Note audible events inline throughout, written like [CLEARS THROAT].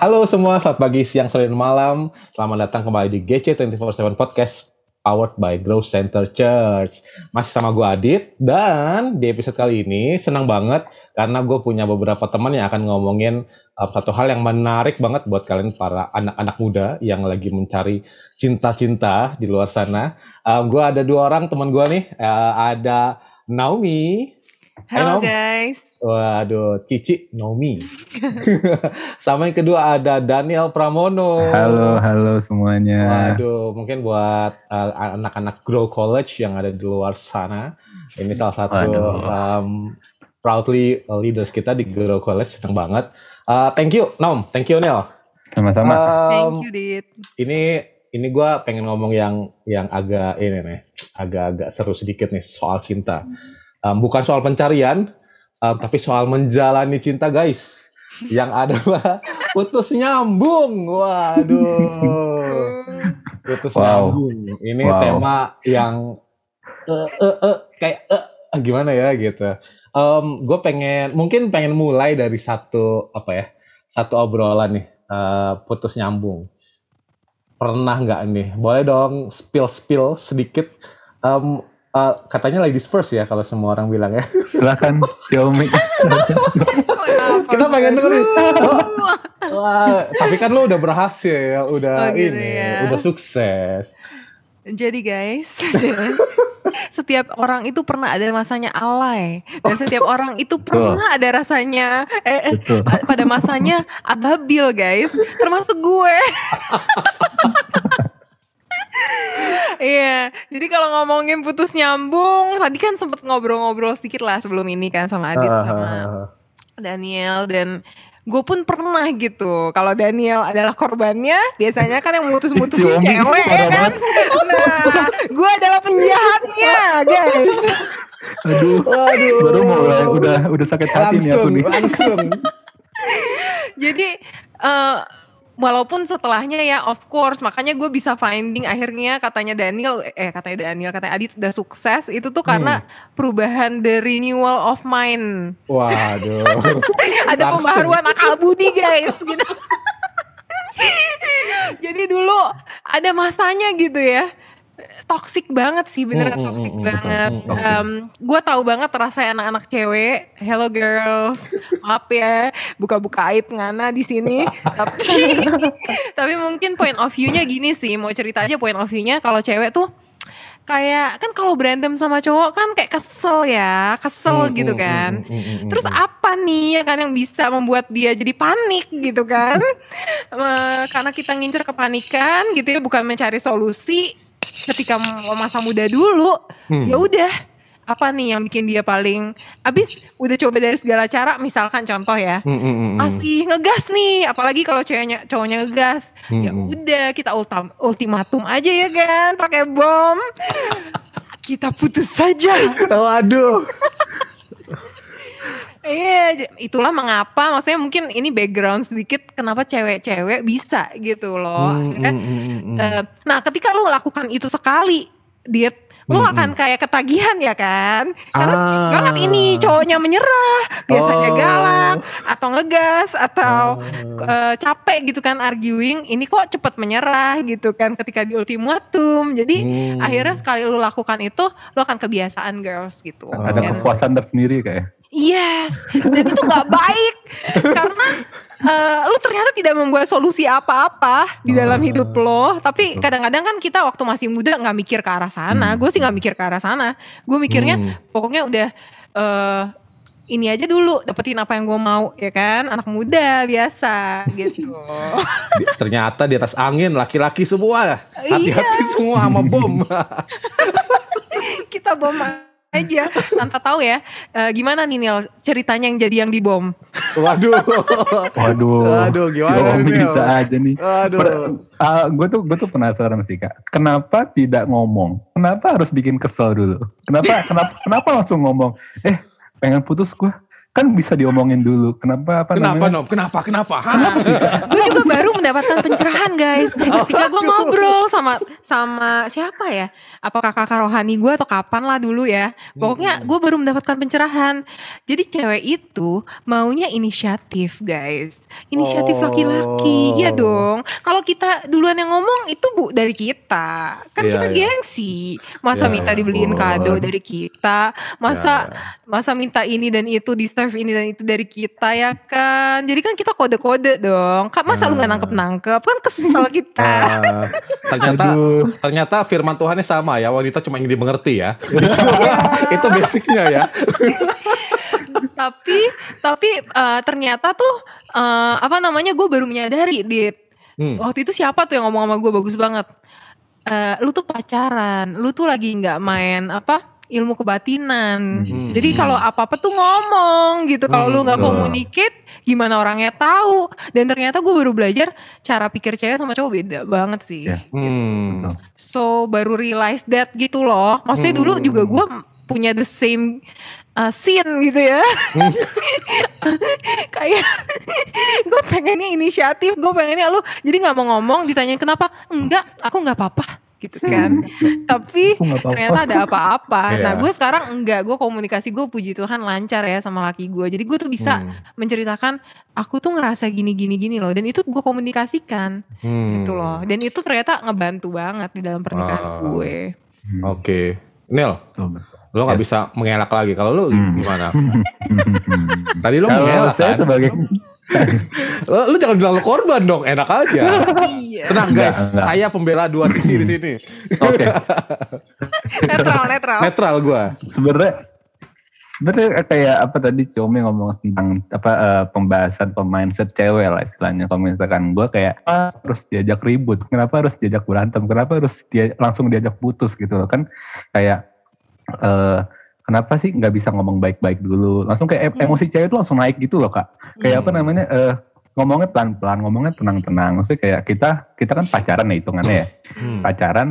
Halo semua, selamat pagi, siang, sore, dan malam. Selamat datang kembali di GC 24/7 Podcast powered by Growth Center Church. Masih sama gue Adit dan di episode kali ini senang banget karena gue punya beberapa teman yang akan ngomongin uh, satu hal yang menarik banget buat kalian para anak-anak muda yang lagi mencari cinta-cinta di luar sana. Uh, gue ada dua orang teman gue nih, uh, ada Naomi. Halo guys. Waduh, Cici Nomi. [LAUGHS] Sama yang kedua ada Daniel Pramono. Halo, halo semuanya. Waduh, mungkin buat uh, anak-anak Grow College yang ada di luar sana, ini salah satu um, proudly leaders kita di Grow College, senang banget. Uh, thank you, Nom. Thank you, Nel. Sama-sama. Um, Thank you, Dit. ini ini gue pengen ngomong yang yang agak ini nih, agak-agak seru sedikit nih soal cinta. Um, bukan soal pencarian, um, tapi soal menjalani cinta, guys. Yang adalah [LAUGHS] putus nyambung. Waduh, putus Wow. nyambung. Ini Wow. tema yang eh eh eh, kayak eh, gimana ya gitu. gue pengen mungkin pengen mulai dari satu apa ya, satu obrolan nih, eh, putus nyambung pernah nggak nih? Boleh dong spill spill sedikit. Em, eh, katanya ladies first ya kalau semua orang bilang ya. [LAUGHS] Silakan Xiaomi. Kita pengen dengerin. Wah, tapi kan lo udah berhasil, udah Oh, gitu ini, ya. udah sukses. Jadi guys, [LAUGHS] setiap orang itu pernah ada masanya alay dan setiap orang itu pernah ada rasanya eh, eh, Betul. pada masanya ababil guys, termasuk gue. [LAUGHS] Iya, jadi kalau ngomongin putus nyambung, tadi kan sempet ngobrol-ngobrol sedikit lah sebelum ini kan sama Adit sama Daniel dan gue pun pernah gitu. Kalau Daniel adalah korbannya, biasanya kan yang [LAUGHS] mutus-mutusin cewek ya kan. Nah, gue adalah penjahatnya, guys. Aduh. Waduh. Baru mulai udah udah sakit hati nih aku langsung, nih. langsung. Jadi eh, walaupun setelahnya ya of course makanya gue bisa finding akhirnya katanya Daniel eh katanya Daniel katanya Adit udah sukses itu tuh karena perubahan the renewal of mind. Waduh. [LAUGHS] ada Langsung. pembaharuan akal budi guys gitu. [LAUGHS] Jadi dulu ada masanya gitu ya. Toxic banget sih beneran Mm, mm, toxic mm, banget. mm, mm, gue tahu banget rasa anak-anak cewek. Hello girls, [LAUGHS] maaf ya buka-buka aib ngana di sini. tapi [LAUGHS] tapi mungkin point of view-nya gini sih. Mau cerita aja point of view-nya kalau cewek tuh kayak kan kalau berantem sama cowok kan kayak kesel ya, kesel Mm, gitu mm, kan. mm, mm, mm, mm, Terus apa nih ya kan yang bisa membuat dia jadi panik gitu kan? [LAUGHS] Eh, Karena kita ngincer kepanikan gitu ya, bukan mencari solusi ketika masa muda dulu. Hmm. Ya udah, apa nih yang bikin dia paling abis udah coba dari segala cara, misalkan contoh ya. Mm, mm, mm, mm. Masih ngegas nih, apalagi kalau ceweknya cowoknya ngegas. Ya Mm-mm. udah, kita ultam- ultimatum aja ya kan, pakai bom. kita putus saja. Waduh. Iya, itulah mengapa maksudnya mungkin ini background sedikit kenapa cewek-cewek bisa gitu loh. Mm, Akhirnya, mm, mm, mm, mm. eh, nah, ketika lo lakukan itu sekali, diet lo Mm, akan kayak ketagihan ya kan? Karena Ah. banget ini cowoknya menyerah, biasanya Oh. galak atau ngegas atau Oh. eh, capek gitu kan arguing. Ini kok cepet menyerah gitu kan ketika di ultimatum. Jadi Hmm. akhirnya sekali lo lakukan itu, lo akan kebiasaan girls gitu. Ada Dan- kepuasan tersendiri kayak. Yes, dan itu nggak baik karena eh, lu ternyata tidak membuat solusi apa-apa di dalam hidup lo. Tapi kadang-kadang kan kita waktu masih muda nggak mikir ke arah sana. Gue sih nggak mikir ke arah sana. Gue mikirnya Hmm. pokoknya udah eh, ini aja dulu dapetin apa yang gue mau ya kan. Anak muda biasa gitu. Ternyata di atas angin laki-laki semua. Hati-hati semua sama bom. [LAUGHS] kita bom aja tanpa tahu ya eh, gimana nih Nil ceritanya yang jadi yang dibom. Waduh. Waduh. Waduh, gimana Xiaomi nih, bisa Om? aja nih. Aduh. gue tuh gue tuh penasaran sih kak. Kenapa tidak ngomong? Kenapa harus bikin kesel dulu? Kenapa kenapa kenapa langsung ngomong? Eh pengen putus gue. Kan bisa diomongin dulu. Kenapa apa Kenapa namanya? Nom? Kenapa? Kenapa? gue juga baru mendapatkan pencerahan guys. [LAUGHS] Ketika gue ngobrol sama sama siapa ya? Apakah kakak rohani gue atau kapan lah dulu ya? Pokoknya gue baru mendapatkan pencerahan. Jadi cewek itu maunya inisiatif guys. Inisiatif Oh. laki-laki. Iya dong. Kalau kita duluan yang ngomong itu bu dari kita. Kan Iya, kita iya. gengsi. Masa Iya, minta iya. dibeliin kado dari kita? Masa Ya, masa minta ini dan itu di serve ini dan itu dari kita ya kan? Jadi kan kita kode-kode dong. Kak, masa lu nggak nangkep nangkep kan kesel [LAUGHS] kita. Eh, ternyata Aduh. ternyata firman Tuhannya sama ya. Wanita cuma ingin dimengerti ya. [LAUGHS] [LAUGHS] Itu basicnya ya. Tapi tapi eh, ternyata tuh eh, apa namanya gue baru menyadari di Hmm. waktu itu siapa tuh yang ngomong sama gue bagus banget. Eh, lu tuh pacaran. Lu tuh lagi nggak main apa ilmu kebatinan Hmm. jadi kalau apa apa tuh ngomong gitu kalau lu nggak communicate gimana orangnya tahu dan ternyata gue baru belajar cara pikir cewek sama cowok beda banget sih Ya. Hmm. Betul. so baru realize that gitu loh maksudnya dulu Hmm. juga gue punya the same uh, scene gitu ya [LAUGHS] kayak [LAUGHS] gue pengennya inisiatif gue pengennya lu jadi nggak mau ngomong ditanyain kenapa enggak aku nggak apa-apa gitu kan [LAUGHS] tapi nggak apa-apa. ternyata ada apa-apa [LAUGHS] nah Iya. gue sekarang enggak gue komunikasi gue puji Tuhan lancar ya sama laki gue jadi gue tuh bisa Hmm. menceritakan aku tuh ngerasa gini gini gini loh dan itu gue komunikasikan Hmm. gitu loh dan itu ternyata ngebantu banget di dalam pernikahan Wow. gue Hmm. Oke, Nil, Betul, betul. lo nggak Yes. bisa mengelak lagi. Kalau lo Hmm. gimana? [LAUGHS] Tadi lo mengelak saya kan? sebagai Lo, lo jangan bilang lo korban dong, enak aja. iya Tenang guys, Enggak, enggak. saya pembela dua sisi di sini. oke netral netral Netral gua. sebenarnya sebenarnya kayak apa tadi Ciomi ngomong tentang apa eh, pembahasan pemain set cewek lah istilahnya kalau misalkan gue kayak ah, harus diajak ribut kenapa harus diajak berantem kenapa harus dia langsung diajak putus gitu loh kan kayak eh kenapa sih nggak bisa ngomong baik-baik dulu langsung kayak Hmm. emosi cewek itu langsung naik gitu loh kak kayak Hmm. apa namanya eh ngomongnya pelan-pelan ngomongnya tenang-tenang maksudnya kayak kita kita kan pacaran ya hitungannya ya Hmm. pacaran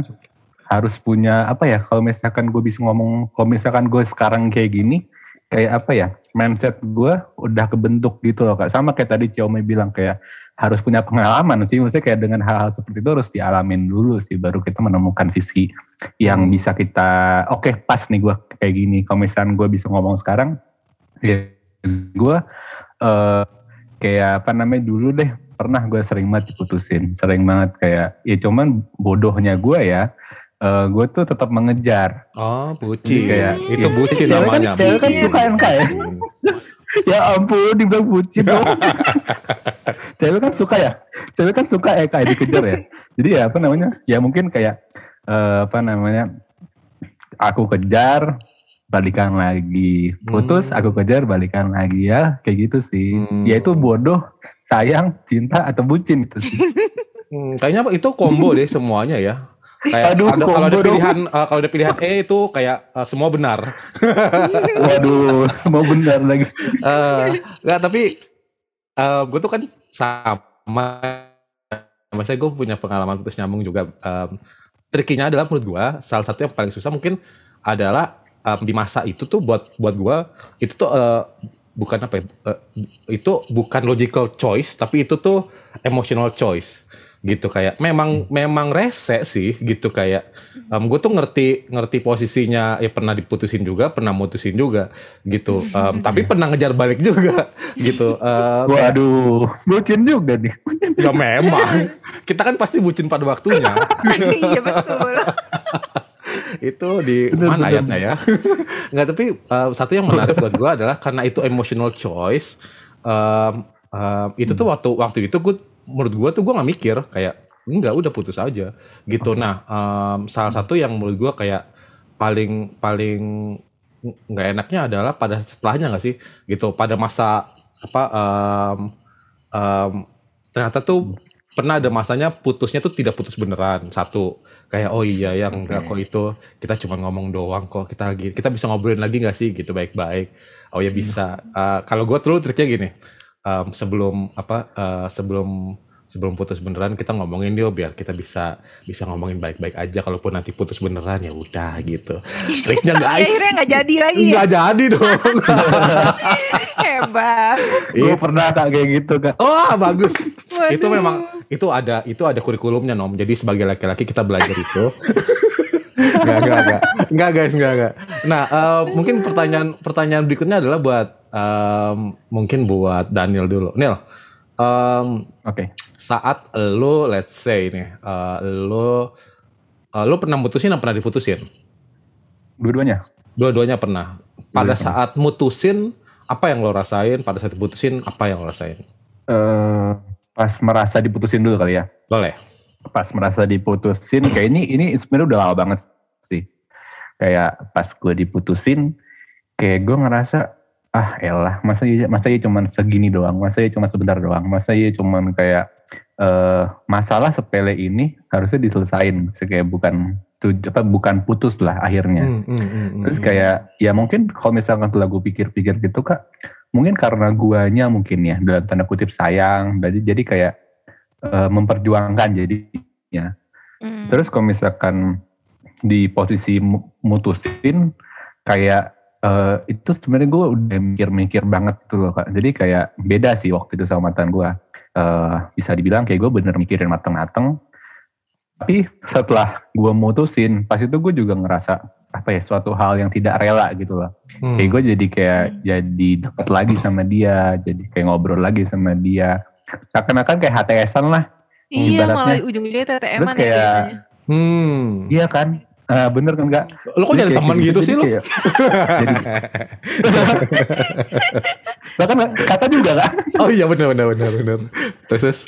harus punya apa ya kalau misalkan gue bisa ngomong kalau misalkan gue sekarang kayak gini kayak apa ya mindset gue udah kebentuk gitu loh kak sama kayak tadi Xiaomi bilang kayak harus punya pengalaman sih maksudnya kayak dengan hal-hal seperti itu harus dialamin dulu sih baru kita menemukan sisi yang Hmm. bisa kita oke pas nih gue kayak gini kalau misalkan gue bisa ngomong sekarang ya gue eh kayak apa namanya dulu deh pernah gue sering banget diputusin sering banget kayak ya cuman bodohnya gue ya eh gue tuh tetap mengejar Oh, bucin. Kayak- itu iya. bucin kan- namanya. kan bucin. kaya. [LAUGHS] ya ampun dibilang bucin dong [LAUGHS] cewek kan suka ya? Cewek kan suka ya kayak dikejar ya? [LAUGHS] Jadi ya apa namanya? Ya mungkin kayak eh, apa namanya? Aku kejar balikan lagi. Putus Hmm. aku kejar balikan lagi. Ya kayak gitu sih. Hmm. ya itu bodoh sayang cinta atau bucin itu sih. [LAUGHS] Hmm, kayaknya itu combo deh semuanya ya. Kayak Aduh, ada, kalau ada pilihan eh, kalau ada pilihan E itu kayak eh, semua benar. [LAUGHS] waduh mau benar lagi. Eh, nggak tapi eh gue tuh kan sama Maksudnya gue punya pengalaman putus nyambung juga. Um, trikinya adalah menurut gue salah satu yang paling susah mungkin adalah em, di masa itu tuh buat buat gue itu tuh eh, bukan apa ya eh, itu bukan logical choice tapi itu tuh emotional choice gitu kayak memang memang rese sih gitu kayak gue tuh ngerti ngerti posisinya ya pernah diputusin juga pernah mutusin juga gitu Em, [LAUGHS] tapi pernah ngejar balik juga gitu kayak- waduh bucin juga nih [LAUGHS] Ya memang. Kita kan pasti bucin pada waktunya. [LAUGHS] iya betul itu di Bener, mana bener. ayatnya ya? Enggak, tapi uh, satu yang menarik buat gue adalah karena itu emotional choice. um, um, itu tuh waktu waktu itu gue menurut gue tuh gue nggak mikir kayak enggak udah putus aja. Gitu. Nah um, salah satu yang menurut gue kayak paling paling nggak enaknya adalah pada setelahnya nggak sih? Gitu pada masa apa um, um, ternyata tuh pernah ada masanya putusnya tuh tidak putus beneran satu. Kayak oh iya yang enggak kok itu. Kita cuma ngomong doang kok. Kita lagi kita bisa ngobrolin lagi nggak sih? Gitu baik-baik. Oh ya bisa. Uh, kalau gue dulu triknya gini um, sebelum apa uh, sebelum sebelum putus beneran kita ngomongin yuk biar kita bisa bisa ngomongin baik-baik aja kalaupun nanti putus beneran ya udah gitu triknya guys [LAUGHS] akhirnya [LAUGHS] nggak jadi lagi ya nggak jadi dong [LAUGHS] hebat gue It- pernah kak kayak gitu kak oh bagus Waduh. itu memang itu ada itu ada kurikulumnya nom. Jadi sebagai laki-laki kita belajar itu. Enggak, enggak, enggak. Enggak guys, enggak, enggak. Nah, eh, mungkin pertanyaan pertanyaan berikutnya adalah buat em, mungkin buat Daniel dulu. Neil, em, Oke. saat lo let's say nih, eh, lo eh, lo pernah mutusin atau pernah diputusin? Dua-duanya. Dua-duanya pernah. Pada Dua-duanya saat mutusin, apa yang lo rasain? Pada saat diputusin, apa yang lo rasain? eh pas merasa diputusin dulu kali ya. Boleh. Pas merasa diputusin, kayak ini ini sebenarnya udah lama banget sih. Kayak pas gue diputusin, kayak gue ngerasa ah elah masa iya masa iya cuman segini doang, masa iya cuma sebentar doang, masa iya cuman kayak eh masalah sepele ini harusnya diselesain, kayak bukan tuj apa bukan putus lah akhirnya. Hmm, hmm, hmm, hmm, Terus hmm. kayak ya mungkin kalau misalkan setelah gue pikir-pikir gitu kak, mungkin karena guanya mungkin ya dalam tanda kutip sayang, jadi jadi kayak eh, memperjuangkan jadinya. Hmm. Terus kalau misalkan di posisi mu- mutusin kayak eh, itu sebenarnya gue udah mikir-mikir banget gitu loh kak. Jadi kayak beda sih waktu itu sama mantan gue. Eh, bisa dibilang kayak gue bener mikirin mateng-mateng. Tapi setelah gue mutusin, pas itu gue juga ngerasa apa ya suatu hal yang tidak rela gitu loh. Hmm. Kayak gue jadi kayak jadi deket lagi sama dia, jadi kayak ngobrol lagi sama dia. Seakan-akan kayak HTS-an lah. Iya ibaratnya. malah ujung-ujungnya TTM-an ya kayak- biasanya. Hmm. Iya kan? Ah, bener kan enggak? Lo kok jadi teman gitu sih lo? Kayak, [LAUGHS] jadi, [LAUGHS] bahkan kata juga kan? Oh iya benar benar benar benar. Terus terus.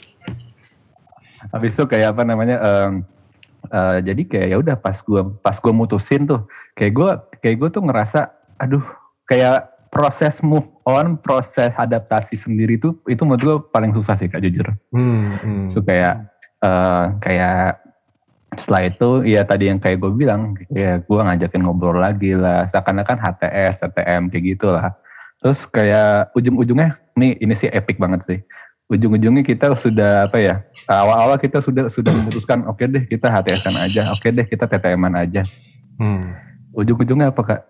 Habis itu kayak apa namanya? em, eh, jadi kayak ya udah pas gua pas gua mutusin tuh, kayak gua kayak gua tuh ngerasa, aduh, kayak proses move on, proses adaptasi sendiri tuh itu menurut gua paling susah sih kak jujur. Hmm, hmm. So kayak eh, kayak setelah itu ya tadi yang kayak gue bilang ya gue ngajakin ngobrol lagi lah seakan-akan HTS, TTM kayak gitu lah. Terus kayak ujung-ujungnya nih ini sih epic banget sih. Ujung-ujungnya kita sudah apa ya? Awal-awal kita sudah sudah memutuskan [CLEARS THROAT] oke deh kita HTS-an aja, oke deh kita TTM-an aja. Hmm. Ujung-ujungnya apa kak?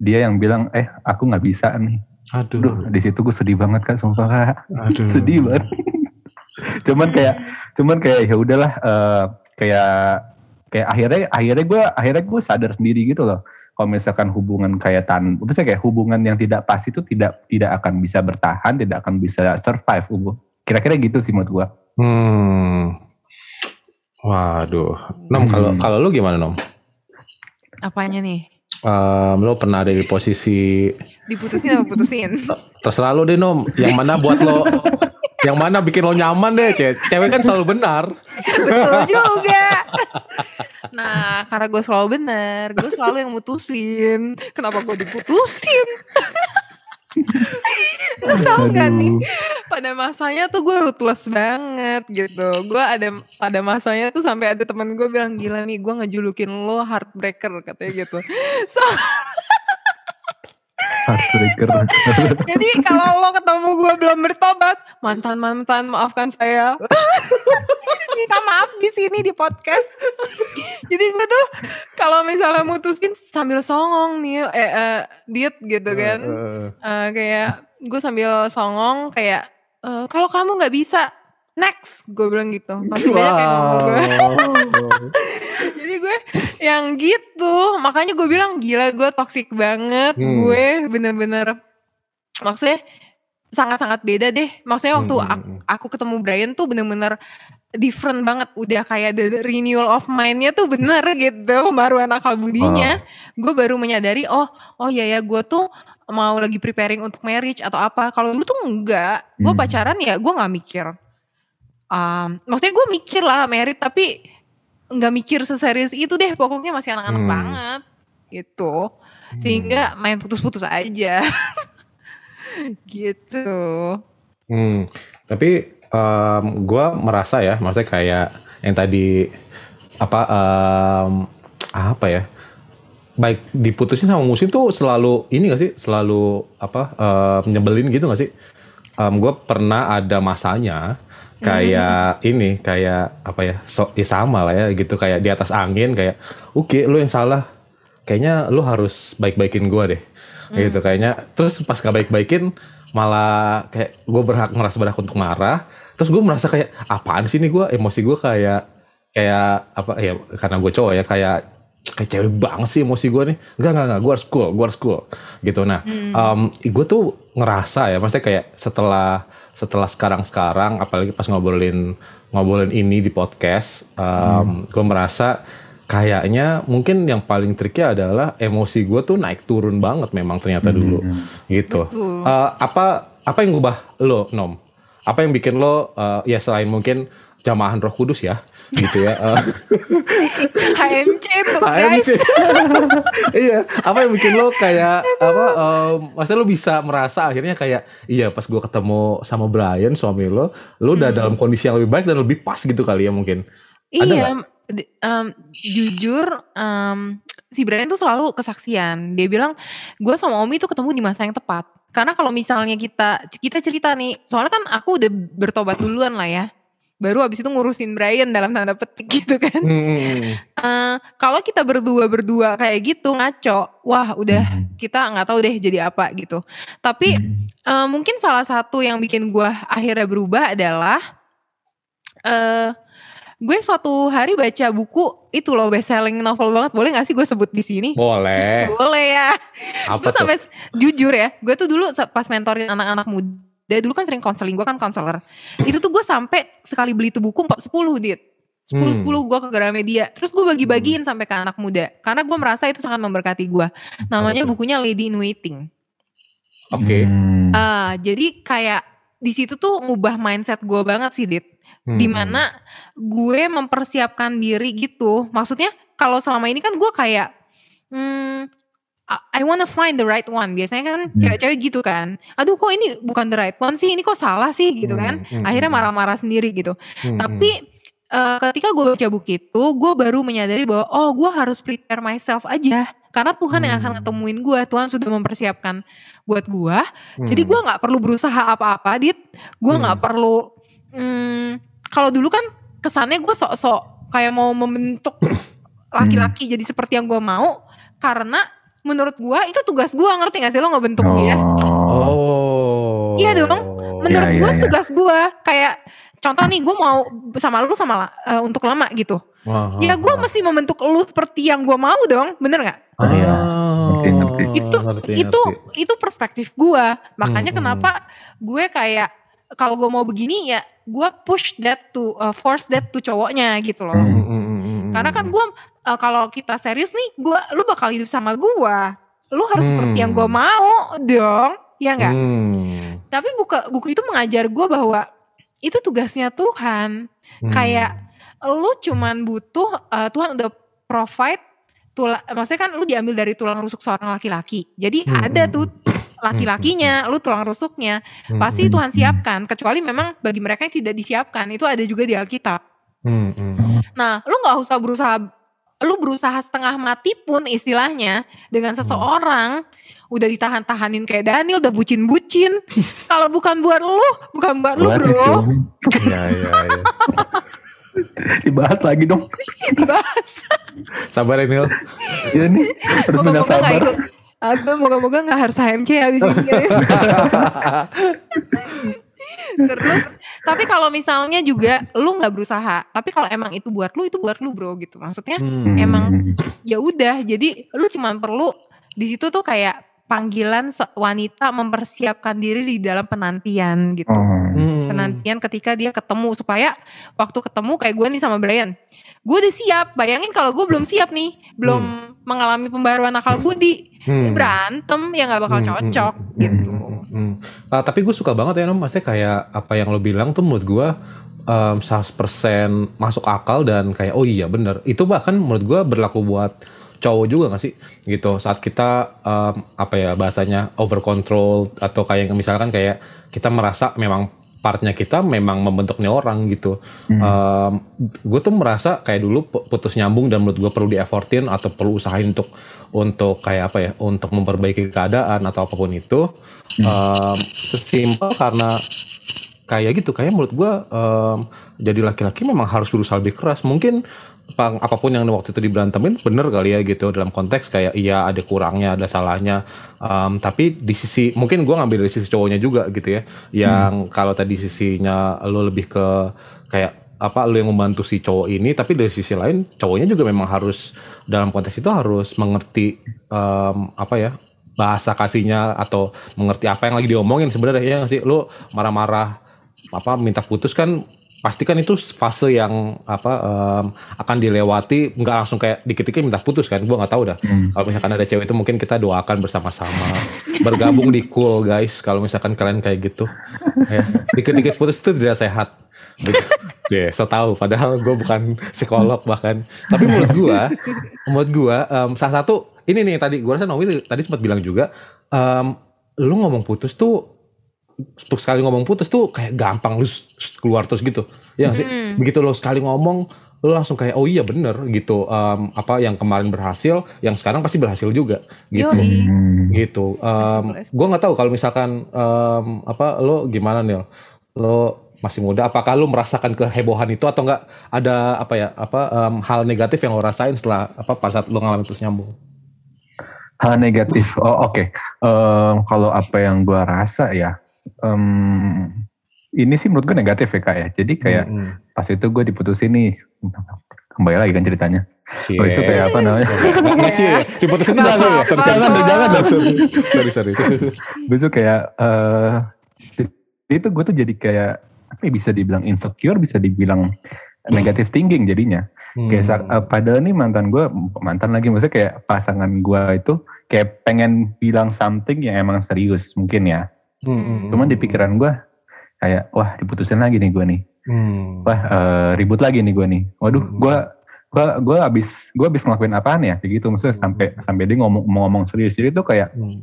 Dia yang bilang eh aku nggak bisa nih. Aduh. Duh di situ gue sedih banget kak, sumpah kak. [LAUGHS] Aduh. sedih banget. [LAUGHS] cuman kayak cuman kayak ya udahlah eh, kayak kayak akhirnya akhirnya gue akhirnya gue sadar sendiri gitu loh kalau misalkan hubungan kayak tan maksudnya kayak hubungan yang tidak pas itu tidak tidak akan bisa bertahan tidak akan bisa survive hubung kira-kira gitu sih menurut gue Hmm. Waduh. Nom Hmm. kalau kalau lu gimana Nom? Apanya nih? Em, lo pernah ada di posisi Diputusin apa putusin? terserah lo deh Nom. Yang mana buat lo [LAUGHS] yang mana bikin lo nyaman deh, Ce. Cewek kan selalu benar. Betul juga. Nah, karena gue selalu benar, gue selalu yang mutusin. Kenapa gue diputusin? Lo tau gak nih? Pada masanya tuh gue ruthless banget gitu. Gue ada pada masanya tuh sampai ada teman gue bilang gila nih gue ngejulukin lo heartbreaker katanya gitu. So, heartbreaker [LAUGHS] jadi kalau lo ketemu gue belum bertobat, mantan mantan maafkan saya. [LAUGHS] Minta maaf di sini di podcast. Jadi gue tuh kalau misalnya mutusin sambil songong nih, eh, eh diet gitu kan, Eh, kayak gue sambil songong kayak eh, kalau kamu nggak bisa next, gue bilang gitu. Masih banyak yang ngomong gue. wow. [LAUGHS] Jadi gue yang gitu, makanya gue bilang gila gue toxic banget, Hmm. gue bener-bener maksudnya sangat-sangat beda deh. Maksudnya waktu Hmm, aku, hmm, aku ketemu Brian tuh bener-bener different banget, udah kayak the renewal of mind-nya tuh bener gitu, baru akal budinya. Gue baru menyadari oh oh iya ya gue tuh mau lagi preparing untuk marriage atau apa. Kalau dulu tuh enggak, gue Hmm. pacaran ya gue nggak mikir. Um, maksudnya gue mikir lah married tapi nggak mikir seserius itu deh pokoknya masih anak-anak Hmm. banget gitu sehingga main putus-putus aja [LAUGHS] gitu Hmm, tapi em, gua merasa ya, maksudnya kayak yang tadi apa em, apa ya? Baik diputusin sama musim tuh selalu ini gak sih? Selalu apa em, nyebelin gitu gak sih? gue pernah ada masanya kayak ini kayak apa ya? So, ya sama lah ya gitu kayak di atas angin kayak oke lu yang salah. Kayaknya lu harus baik-baikin gua deh. Gitu kayaknya. Terus pas gak baik-baikin malah kayak gue berhak merasa berhak untuk marah terus gue merasa kayak apaan sih nih gue emosi gue kayak kayak apa ya karena gue cowok ya kayak kayak cewek banget sih emosi gue nih enggak enggak enggak gue harus cool gue harus cool gitu nah Hmm. gue tuh ngerasa ya maksudnya kayak setelah setelah sekarang sekarang apalagi pas ngobrolin ngobrolin ini di podcast um, gue merasa kayaknya mungkin yang paling tricky adalah emosi gue tuh naik turun banget memang ternyata dulu. gitu. Betul. Eh, apa apa yang ngubah lo nom? Apa yang bikin lo eh, ya selain mungkin jamahan roh kudus ya gitu ya eh, HMC HMC. guys. [LAUGHS] iya, apa yang bikin lo kayak apa? Um, maksudnya lo bisa merasa akhirnya kayak iya pas gue ketemu sama Brian suami lo, lo udah Hmm. dalam kondisi yang lebih baik dan lebih pas gitu kali ya mungkin. Iya, em, jujur em, si Brian tuh selalu kesaksian. Dia bilang, gue sama Omi tuh ketemu di masa yang tepat. Karena kalau misalnya kita kita cerita nih, soalnya kan aku udah bertobat duluan lah ya. Baru abis itu ngurusin Brian dalam tanda petik [LAUGHS] gitu kan. Hmm. Eh, kalau kita berdua berdua kayak gitu ngaco, wah udah Hmm. kita nggak tahu deh jadi apa gitu. Tapi eh, mungkin salah satu yang bikin gue akhirnya berubah adalah eh gue suatu hari baca buku itu loh best selling novel banget. Boleh gak sih gue sebut di sini? Boleh. [LAUGHS] Boleh ya. Apa gue tuh? sampai jujur ya, gue tuh dulu pas mentorin anak-anak muda, dulu kan sering konseling, gue kan konselor. Itu tuh gue sampai sekali beli tuh buku 10 dit. 10 10 Hmm. gue ke Gramedia. Terus gue bagi-bagiin sampai ke anak muda. Karena gue merasa itu sangat memberkati gue. Namanya bukunya Lady in Waiting. Oke. Hmm. Ah, jadi kayak di situ tuh ngubah mindset gue banget sih dit. Hmm. Di mana gue mempersiapkan diri gitu. Maksudnya kalau selama ini kan gue kayak, hmm, I- wanna find the right one. Biasanya kan Hmm. cewek-cewek gitu kan. Aduh kok ini bukan the right one sih, ini kok salah sih gitu kan. Hmm, hmm, Akhirnya hmm. marah-marah sendiri gitu. Hmm, Tapi eh, ketika gue baca buku itu, gue baru menyadari bahwa oh gue harus prepare myself aja. Karena Tuhan yang akan Hmm. ketemuin gue, Tuhan sudah mempersiapkan buat gue. hmm. Jadi gue nggak perlu berusaha apa-apa, dit. Gue nggak Hmm. perlu. Hmm, kalau dulu kan kesannya gue sok-sok kayak mau membentuk [COUGHS] laki-laki jadi seperti yang gue mau, karena menurut gue itu tugas gue ngerti gak sih lo ngebentuk dia? Oh. Oh. Iya dong. Menurut Iya, gue iya, iya. tugas gue kayak contoh nih gue mau sama lu sama eh, untuk lama gitu. Wah, Ya gue mesti membentuk lu seperti yang gue mau dong, bener nggak? Oh, iya. Ah, Ngerti, ngerti. itu ngerti, itu ngerti. itu perspektif gue makanya Hmm, kenapa gue kayak kalau gue mau begini ya gue push that to uh, force that to cowoknya gitu loh Hmm. Hmm, hmm, hmm, hmm, karena kan hmm. gue uh, kalau kita serius nih gue lu bakal hidup sama gue lu harus seperti yang gue Hmm. mau dong. Ya nggak? Hmm. tapi buku buku itu mengajar gue bahwa itu tugasnya Tuhan. Hmm. kayak lu cuman butuh uh, Tuhan udah provide tulang maksudnya kan lu diambil dari tulang rusuk seorang laki-laki. Jadi Hmm, ada hmm, tuh laki-lakinya lu tulang rusuknya. Hmm, pasti hmm, Tuhan siapkan. Kecuali memang bagi mereka yang tidak disiapkan. Itu ada juga di Alkitab. Hmm, hmm. nah lu nggak usah berusaha lu berusaha setengah mati pun istilahnya dengan seseorang udah ditahan-tahanin kayak Daniel udah bucin-bucin [LAUGHS] kalau bukan buat lu bukan buat lu bro. Iya, iya, iya. [LAUGHS] Dibahas lagi dong. dibahas Sabar ya, Nil. Iya nih. Harus moga-moga nggak sabar. ikut Aku moga-moga nggak harus HMC habis ini. [LAUGHS] Terus, tapi kalau misalnya juga lu nggak berusaha, tapi kalau emang itu buat lu, itu buat lu bro gitu. Maksudnya Hmm. emang ya udah. Jadi lu cuma perlu di situ tuh kayak panggilan wanita mempersiapkan diri di dalam penantian gitu. Oh. Hmm. Penantian ketika dia ketemu supaya waktu ketemu kayak gue nih sama Brian, gue udah siap. Bayangin kalau gue belum siap nih, belum mengalami pembaruan akal budi, Hmm. berantem ya nggak bakal Hmm, cocok hmm, gitu. Hmm. Ah, tapi gue suka banget ya Nom, maksudnya kayak apa yang lo bilang tuh menurut gue um, 100% masuk akal dan kayak oh iya bener. Itu bahkan menurut gue berlaku buat cowok juga gak sih gitu saat kita um, apa ya bahasanya over control atau kayak misalkan kayak kita merasa memang partnya kita memang membentuk nih orang gitu. Hmm. gue tuh merasa kayak dulu pu- putus nyambung dan menurut gue perlu dieffortin atau perlu usahain untuk untuk kayak apa ya untuk memperbaiki keadaan atau apa pun itu. Um, sesimpel karena kayak gitu. Kayak menurut gue um, jadi laki-laki memang harus berusaha lebih keras. Mungkin apa pun yang waktu itu diberantemin bener kali ya gitu dalam konteks kayak iya ada kurangnya ada salahnya. Um, tapi di sisi mungkin gua ngambil dari sisi cowoknya juga gitu ya yang kalau tadi sisinya lo lebih ke kayak apa lo yang membantu si cowok ini tapi dari sisi lain cowoknya juga memang harus dalam konteks itu harus mengerti um, apa ya bahasa kasihnya atau mengerti apa yang lagi diomongin sebenarnya ya sih? Lo marah-marah apa minta putus kan pasti kan itu fase yang apa em, akan dilewati nggak langsung kayak dikit-dikit minta putus kan gua nggak tahu dah Hmm. kalau misalkan ada cewek itu mungkin kita doakan bersama-sama [LAUGHS] bergabung di cool guys kalau misalkan kalian kayak gitu ya dikit-dikit putus itu tidak sehat gitu. Ya, so tahu. Padahal gue bukan psikolog bahkan. Tapi menurut gua, menurut gua em, salah satu ini nih tadi gua rasa Nomi tadi sempat bilang juga, em, lu ngomong putus tuh untuk sekali ngomong putus tuh kayak gampang lu keluar terus gitu. Ya nggak sih? Hmm. Begitu lu sekali ngomong lu langsung kayak oh iya bener gitu Em, apa yang kemarin berhasil yang sekarang pasti berhasil juga gitu Yoi. Hmm. gitu. Um, gue nggak tahu kalau misalkan um, apa lo gimana nih lo masih muda apakah lo merasakan kehebohan itu atau enggak ada apa ya apa um, hal negatif yang lo rasain setelah apa pada saat lo ngalamin terus nyambung Hal negatif. Oh oke. Em, kalau apa yang gua rasa ya, em, ini sih menurut gue negatif ya kak ya. Jadi kayak Hmm, pas itu gue diputusin nih, kembali lagi kan ceritanya. cie. Oh itu kayak apa namanya? Nggak- cie ya? diputusin itu cie ya? Jangan jangan sorry sorry gue tuh kayak eh itu gue tuh jadi kayak apa ya, bisa dibilang insecure, bisa dibilang negative thinking jadinya. Kayak sa- Hmm. eh, padahal nih mantan gue mantan lagi maksudnya kayak pasangan gue itu kayak pengen bilang something yang emang serius mungkin ya. Hmm, hmm, Cuman di hmm. pikiran gue kayak wah diputusin lagi nih gue nih. Hmm. Wah eh, ribut lagi nih gue nih. Waduh Hmm. gue gue gue abis gue abis ngelakuin apaan ya kayak gitu maksudnya Hmm. sampai sampai dia ngomong ngomong serius jadi itu kayak Hmm.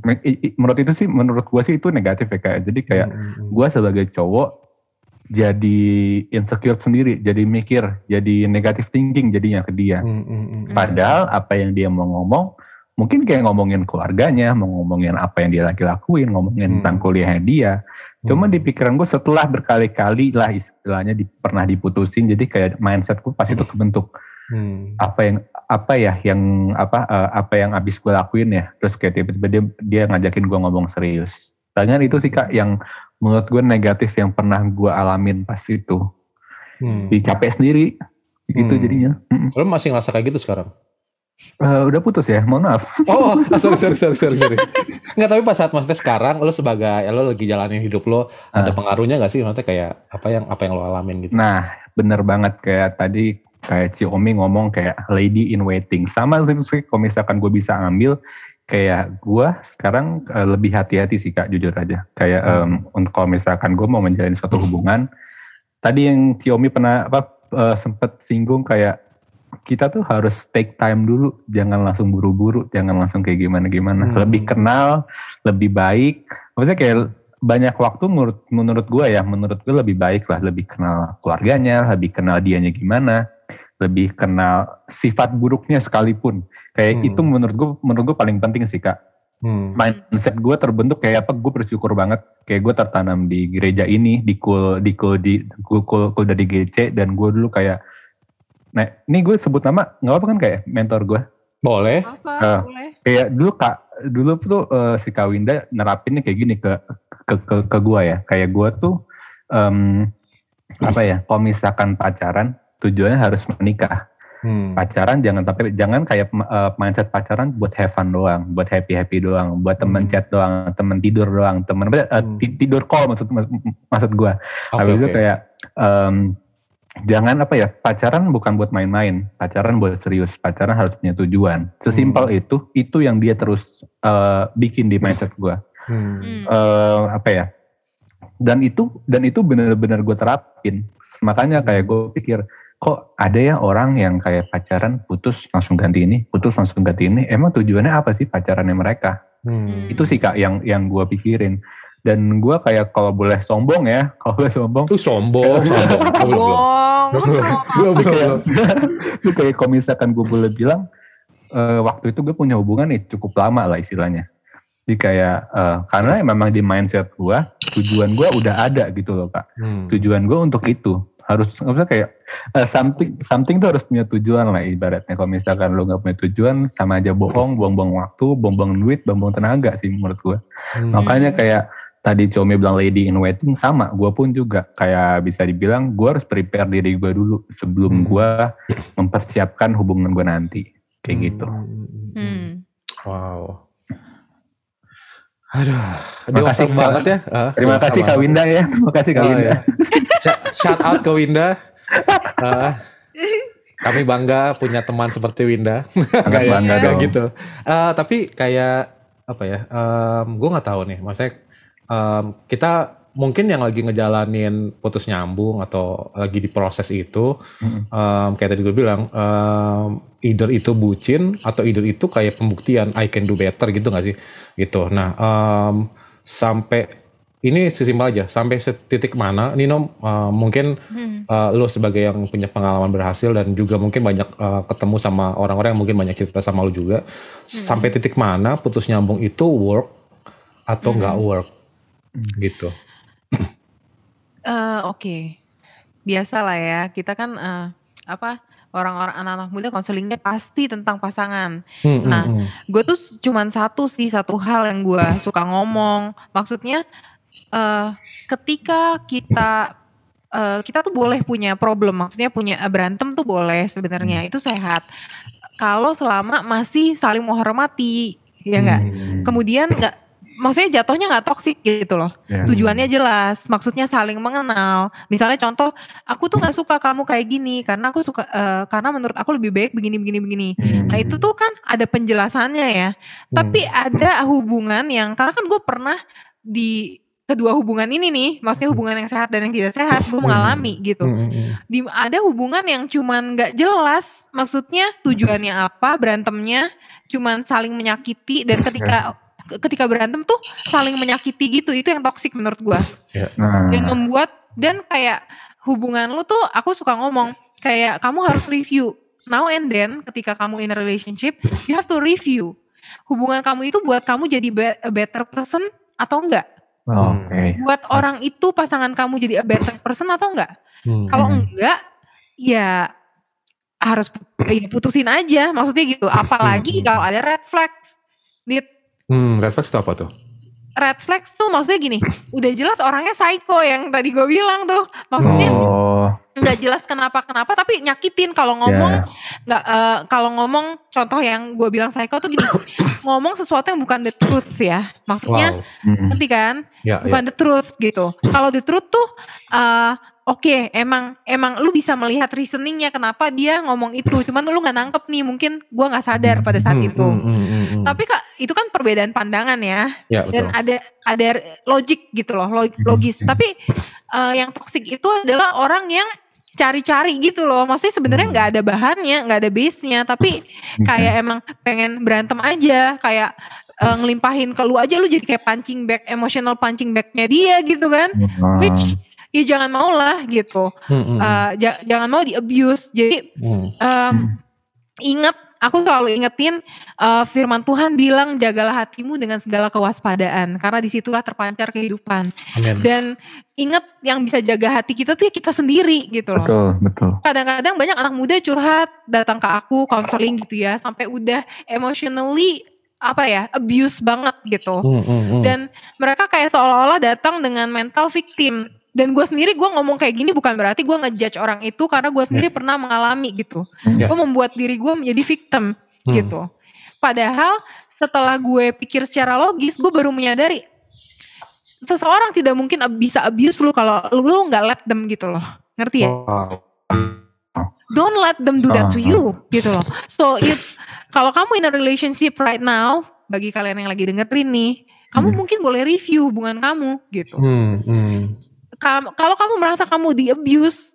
menurut itu sih menurut gue sih itu negatif ya kayak jadi kayak Hmm, hmm, gue sebagai cowok jadi insecure sendiri jadi mikir jadi negatif thinking jadinya ke dia hmm, hmm, hmm. padahal apa yang dia mau ngomong mungkin kayak ngomongin keluarganya mau ngomongin apa yang dia lagi lakuin ngomongin Hmm. tentang kuliahnya dia cuman Hmm. di pikiran gue setelah berkali-kali lah istilahnya di, pernah diputusin jadi kayak mindsetku pas itu kebentuk Hmm. apa yang apa ya yang apa eh, apa yang abis gue lakuin ya terus kayak tiba-tiba dia, dia ngajakin gue ngomong serius Tangan itu sih kak yang menurut gue negatif yang pernah gue alamin pas itu Hmm. dicapek sendiri gitu Hmm. jadinya. Lo masih ngerasa kayak gitu sekarang? Eh, udah putus ya mohon maaf [LAUGHS] Oh, ah, sorry, sorry, sorry, sorry, sorry. Nggak, tapi pas saat maksudnya sekarang, lo sebagai, ya lo lagi jalanin hidup lo, ada Ah. pengaruhnya nggak sih? Maksudnya kayak, apa yang apa yang lo alamin gitu? nah bener banget kayak tadi kayak Ciomi ngomong kayak lady in waiting sama sih kalau misalkan gue bisa ambil kayak gue sekarang eh, lebih hati-hati sih kak jujur aja kayak Hmm. em, untuk kalau misalkan gue mau menjalin suatu hubungan tadi yang Ciomi pernah apa eh, sempet singgung kayak kita tuh harus take time dulu. Jangan langsung buru-buru. Jangan langsung kayak gimana gimana. Hmm. lebih kenal lebih baik. Maksudnya kayak banyak waktu menurut menurut gue ya menurut gue lebih baik lah. Lebih kenal keluarganya lebih kenal dianya gimana lebih kenal sifat buruknya sekalipun. Kayak Hmm. itu menurut gue menurut gue paling penting sih kak. Hmm. mindset gue terbentuk kayak apa gue bersyukur banget. Kayak gue tertanam di gereja ini di kul di kul di kul kul, kul dari GC dan gue dulu kayak nah ini gue sebut nama nggak apa kan kayak mentor gue Boleh. Apa? Eh. Boleh. kayak dulu kak dulu tuh eh, si Kawinda nerapinnya kayak gini ke ke ke, ke gue ya kayak gue tuh em, apa ya kalau misalkan pacaran tujuannya harus menikah Hmm. pacaran jangan sampai jangan kayak eh, mindset pacaran buat have fun doang buat happy happy doang buat temen Hmm. chat doang temen tidur doang temen eh, Hmm. ti- tidur call maksud maksud gue Oke, habis itu oke. kayak em, jangan apa ya pacaran bukan buat main-main pacaran buat serius pacaran harus punya tujuan sesimpel Hmm. itu itu yang dia terus eh, bikin di mindset gue Hmm. Eh apa ya dan itu dan itu benar-benar gue terapin makanya kayak gue pikir kok ada ya orang yang kayak pacaran putus langsung ganti ini putus langsung ganti ini emang tujuannya apa sih pacarannya mereka Hmm. itu sih kak yang yang gue pikirin dan gue kayak kalau boleh sombong ya [LAUGHS] kalau boleh sombong. Itu sombong. sombong. Belum, itu [LAUGHS] kayak kalau misalkan gue boleh bilang eh, waktu itu gue punya hubungan nih cukup lama lah istilahnya. Jadi kayak eh, karena memang di mindset gue tujuan gue udah ada gitu loh kak. Hmm. tujuan gue untuk itu. Harus maksudnya kayak uh, something something tuh harus punya tujuan lah ibaratnya. Kalau misalkan lu nggak punya tujuan sama aja bohong buang-buang waktu buang-buang duit buang-buang tenaga sih menurut gue Hmm. makanya kayak tadi Comi bilang lady in waiting sama gue pun juga kayak bisa dibilang gue harus prepare diri gue dulu sebelum Hmm. gue mempersiapkan hubungan gue nanti kayak gitu Hmm. Wow. Aduh, Terima kasih, banget ya. Ah, terima kasih Kak. Winda ya terima kasih Kak Oh, Winda. Sh- Shout out ke Winda. Ah, kami bangga punya teman seperti Winda. Kayak- bangga dong gitu. Ah, tapi kayak apa ya? gue nggak tahu nih. Maksudnya em, kita mungkin yang lagi ngejalanin putus nyambung atau lagi di proses itu, Mm. em, kayak tadi gue bilang, em, either itu bucin atau either itu kayak pembuktian I can do better gitu nggak sih? Gitu. Nah, em, sampai ini sesimpel aja. Sampai setitik mana, Nino em, mungkin Hmm. uh, lo sebagai yang punya pengalaman berhasil dan juga mungkin banyak uh, ketemu sama orang-orang yang mungkin banyak cerita sama lo juga sampai titik mana putus nyambung itu work atau nggak work gitu Eh, Oke, biasa lah ya. Kita kan eh, apa orang-orang anak-anak muda konselingnya pasti tentang pasangan. Hmm, Nah, hmm, hmm. Gue tuh cuman satu sih satu hal yang gue suka ngomong. Maksudnya eh ketika kita eh, kita tuh boleh punya problem, maksudnya punya berantem tuh boleh sebenarnya itu sehat. Kalau selama masih saling menghormati, ya enggak. Hmm. Kemudian nggak maksudnya jatuhnya nggak toksik gitu loh. Ya. Tujuannya jelas, maksudnya saling mengenal. Misalnya contoh, aku tuh nggak suka kamu kayak gini karena aku suka eh, karena menurut aku lebih baik begini begini begini. Hmm. Nah itu tuh kan ada penjelasannya ya. Tapi ada hubungan yang karena kan gue pernah di kedua hubungan ini nih, maksudnya hubungan yang sehat dan yang tidak sehat, gue mengalami gitu. Hmm, hmm, hmm. Di ada hubungan yang cuman nggak jelas, maksudnya tujuannya apa, berantemnya cuman saling menyakiti dan ketika ketika berantem tuh saling menyakiti gitu, itu yang toksik menurut gue Nah, dan membuat dan kayak hubungan lu tuh aku suka ngomong kayak kamu harus review. Now and then ketika kamu in a relationship you have to review. Hubungan kamu itu buat kamu jadi be- a better person atau enggak? Oke. buat orang itu pasangan kamu jadi a better person atau enggak? Hmm. kalau Hmm. enggak ya harus ya putusin aja. Maksudnya gitu. Apalagi Hmm. kalau ada red flags. Dit, Hmm, red flags itu apa tuh? red flags tuh maksudnya gini udah jelas orangnya psycho yang tadi gue bilang tuh maksudnya Oh, nggak jelas kenapa kenapa tapi nyakitin kalau ngomong ya. nggak eh, kalau ngomong contoh yang gue bilang psycho tuh gini ngomong sesuatu yang bukan the truth ya maksudnya Wow. Hmm. ngerti kan Ya, bukan the truth gitu kalau the truth tuh eh, oke emang emang lu bisa melihat reasoningnya kenapa dia ngomong itu. Cuman lu nggak nangkep nih mungkin gue nggak sadar pada saat Hmm, itu. hmm, hmm, hmm, hmm. tapi kak itu kan perbedaan pandangan ya. Ya, dan ada ada logik gitu loh log- logis. Hmm. tapi eh, yang toksik itu adalah orang yang cari-cari gitu loh. Maksudnya sebenarnya Hmm. nggak ada bahannya nggak ada base nya tapi kayak emang pengen berantem aja kayak eh, ngelimpahin ke lu aja lu jadi kayak punching bag emotional punching bagnya dia gitu kan. Which ya jangan mau lah gitu Hmm, hmm, Eh, ja- jangan mau di abuse jadi hmm. em, ingat aku selalu ingetin eh, firman Tuhan bilang jagalah hatimu dengan segala kewaspadaan karena di situlah terpancar kehidupan Amin. dan ingat yang bisa jaga hati kita tuh ya kita sendiri gitu loh Betul, betul. kadang-kadang banyak anak muda curhat datang ke aku counseling gitu ya sampai udah emotionally apa ya abuse banget gitu Hmm, hmm, hmm. dan mereka kayak seolah-olah datang dengan mental victim dan gue sendiri gue ngomong kayak gini bukan berarti gue ngejudge orang itu karena gue sendiri pernah mengalami gitu Ya. gue membuat diri gue menjadi victim Hmm. gitu padahal setelah gue pikir secara logis gue baru menyadari seseorang tidak mungkin bisa abuse lu kalau lu nggak let them gitu loh ngerti ya Wow. don't let them do that to Ah, you gitu loh. So if kalau kamu in a relationship right now, bagi kalian yang lagi dengerin nih, kamu Hmm. mungkin boleh review hubungan kamu gitu. Hmm, hmm. Kam- kalau kamu merasa kamu di abuse,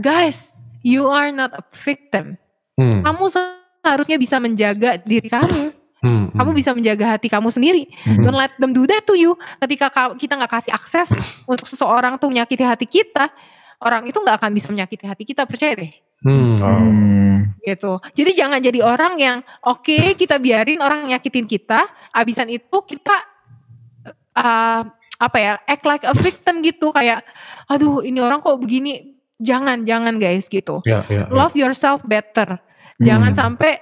guys, you are not a victim. Hmm, Kamu seharusnya bisa menjaga diri kamu. hmm, Kamu hmm. bisa menjaga hati kamu sendiri. Hmm. Don't let them do that to you. Ketika ka- kita nggak kasih akses [CLEARS THROAT] untuk seseorang tuh menyakiti hati kita, orang itu nggak akan bisa menyakiti hati kita. Percaya deh. Hmm. Hmm. gitu. Jadi jangan jadi orang yang oke kita biarin orang nyakitin kita, abisan itu kita uh, apa ya act like a victim gitu kayak, aduh ini orang kok begini jangan jangan guys gitu. Ya, ya, ya. Love yourself better. Jangan Hmm. sampai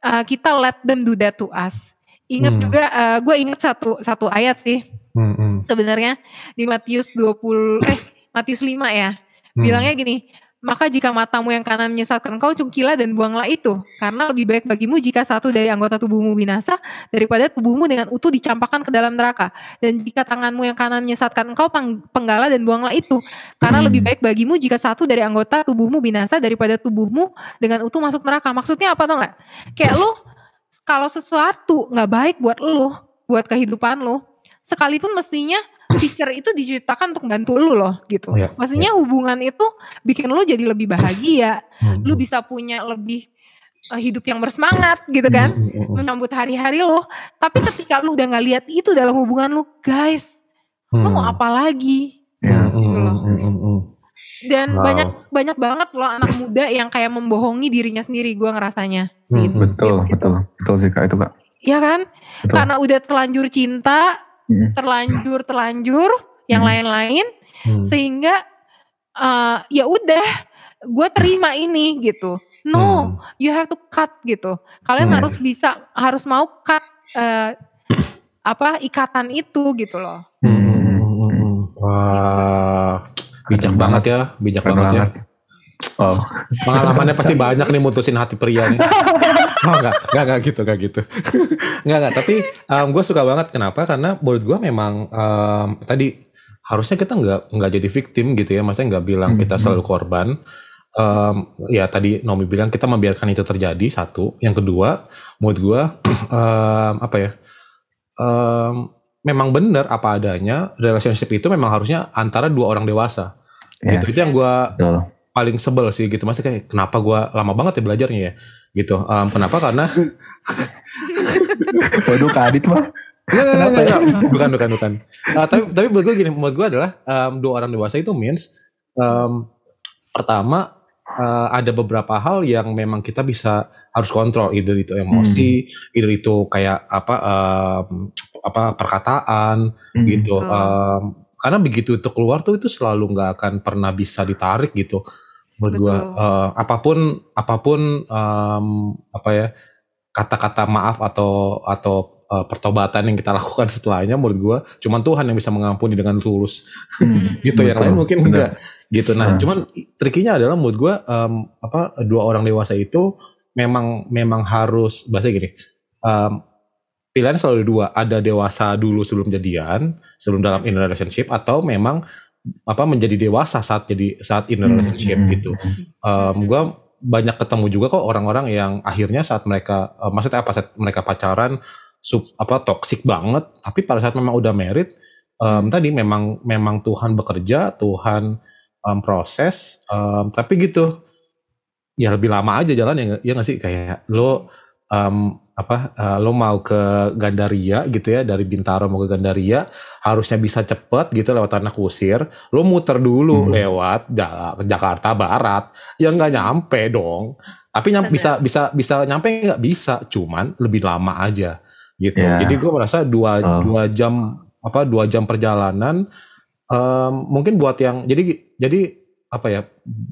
uh, kita let them do that to us. Ingat Hmm. juga gue ingat satu satu ayat sih Hmm, hmm, sebenarnya di Matius 20 eh Matius 5 ya. hmm. Bilangnya gini, maka jika matamu yang kanan menyesatkan kau cungkilah dan buanglah itu. Karena lebih baik bagimu jika satu dari anggota tubuhmu binasa daripada tubuhmu dengan utuh dicampakkan ke dalam neraka. Dan jika tanganmu yang kanan menyesatkan engkau pang- penggalah dan buanglah itu. Karena lebih baik bagimu jika satu dari anggota tubuhmu binasa daripada tubuhmu dengan utuh masuk neraka. Maksudnya apa tau gak? Kayak lu kalau sesuatu nggak baik buat lu, buat kehidupan lu, sekalipun mestinya feature itu diciptakan untuk bantu lu loh gitu. Iya, Maksudnya hubungan itu bikin lu jadi lebih bahagia, Hmm, lu bisa punya lebih uh, hidup yang bersemangat gitu kan, hmm, hmm, hmm. menyambut hari-hari lo. Tapi ketika lu udah nggak lihat itu dalam hubungan lu, guys, lu mau Hmm. apa lagi? Ya. Hmm, Gitu loh. hmm, hmm, hmm. Dan Wow. banyak banyak banget loh anak muda yang kayak membohongi dirinya sendiri, gua ngerasanya sih. Hmm, Betul, Gitu. betul, betul sih kak itu kak. Iya kan? Betul. Karena udah terlanjur cinta, Hmm. terlanjur terlanjur yang Hmm. lain-lain Hmm. sehingga uh, ya udah gue terima ini gitu. No, Hmm. you have to cut gitu. Kalian Hmm. harus bisa harus mau cut uh, apa ikatan itu gitu loh. Hmm, hmm. Wah, bijak banget ya, bijak Keren banget ya. Oh, [LAUGHS] Pengalamannya pasti banyak nih mutusin hati pria nih. [LAUGHS] Oh enggak, enggak, enggak gitu, enggak gitu. [LAUGHS] enggak, enggak, tapi gue suka banget. Kenapa? Karena menurut gue memang em, tadi harusnya kita enggak enggak jadi victim gitu ya. Maksudnya enggak bilang kita Hmm. selalu korban. Em, ya tadi Nomi bilang kita membiarkan itu terjadi satu. Yang kedua, menurut gue [CLEARS THROAT] em, apa ya? Em, memang benar apa adanya relationship itu memang harusnya antara dua orang dewasa. ya, Gitu. Itu yang gue. Paling sebel sih gitu. Masih kayak kenapa gua lama banget ya belajarnya ya? Gitu. Em, kenapa? Karena [LAUGHS] Waduh kak Adit mah. Enggak, enggak, enggak, enggak. bukan bukan bukan. Eh, tapi tapi menurut gue gini menurut gue adalah em, dua orang dewasa itu means em, pertama eh, ada beberapa hal yang memang kita bisa harus kontrol. Either itu emosi either itu kayak apa em, apa perkataan Hmm. gitu. Em, karena begitu itu keluar tuh itu selalu nggak akan pernah bisa ditarik gitu menurut gua Betul. Eh, apa pun apa pun em, apa ya kata-kata maaf atau atau eh, pertobatan yang kita lakukan setelahnya menurut gua cuman Tuhan yang bisa mengampuni dengan tulus Hmm. [LAUGHS] gitu yang Betul, lain mungkin benar. enggak gitu nah Nah. cuman trikinya adalah menurut gua em, apa dua orang dewasa itu memang memang harus bahasa gini em, pilihan selalu dua ada dewasa dulu sebelum jadian sebelum dalam in a relationship atau memang apa menjadi dewasa saat jadi saat in Hmm, relationship hmm, gitu hmm. Em, gua banyak ketemu juga kok orang-orang yang akhirnya saat mereka eh, maksudnya apa saat mereka pacaran sub apa toksik banget tapi pada saat memang udah married em, tadi memang memang Tuhan bekerja Tuhan em, proses em, tapi gitu ya lebih lama aja jalan ya ya nggak sih kayak lo em, apa eh, lo mau ke Gandaria gitu ya dari Bintaro mau ke Gandaria harusnya bisa cepet gitu lewat tanah kusir lo muter dulu Hmm. lewat Ja- Jakarta Barat ya nggak nyampe dong tapi nyam- bisa bisa bisa nyampe nggak bisa cuman lebih lama aja gitu Ya. jadi gue merasa dua Oh. dua jam apa dua jam perjalanan em, mungkin buat yang jadi jadi apa ya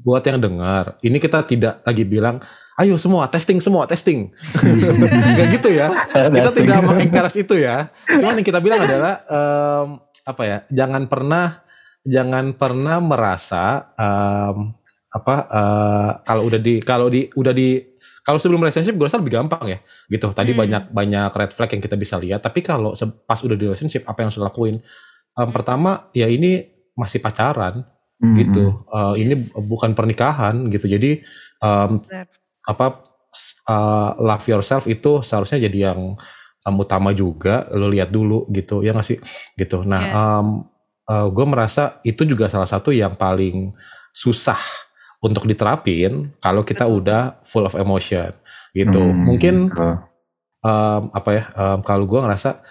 buat yang dengar ini kita tidak lagi bilang ayo semua testing semua testing. [LAUGHS] Nggak gitu ya. Kita Testing. tidak mengencourage itu ya. Cuman yang kita bilang adalah em, apa ya jangan pernah jangan pernah merasa em, apa eh, kalau udah di kalau di udah di kalau sebelum relationship gue rasa lebih gampang ya. Gitu. Tadi Hmm. banyak banyak red flag yang kita bisa lihat. Tapi kalau pas udah di relationship apa yang harus lakuin Em, pertama ya ini masih pacaran. Hmm, gitu. Hmm. Eh, ini bukan pernikahan gitu. Jadi em, Benar. Apa s- eh, love yourself itu seharusnya jadi yang em, utama juga lo lihat dulu gitu ya nggak sih gitu nah Yes. gue merasa itu juga salah satu yang paling susah untuk diterapin kalau kita Betul. udah full of emotion gitu Hmm, mungkin betul. em, apa ya em, kalau gue ngerasa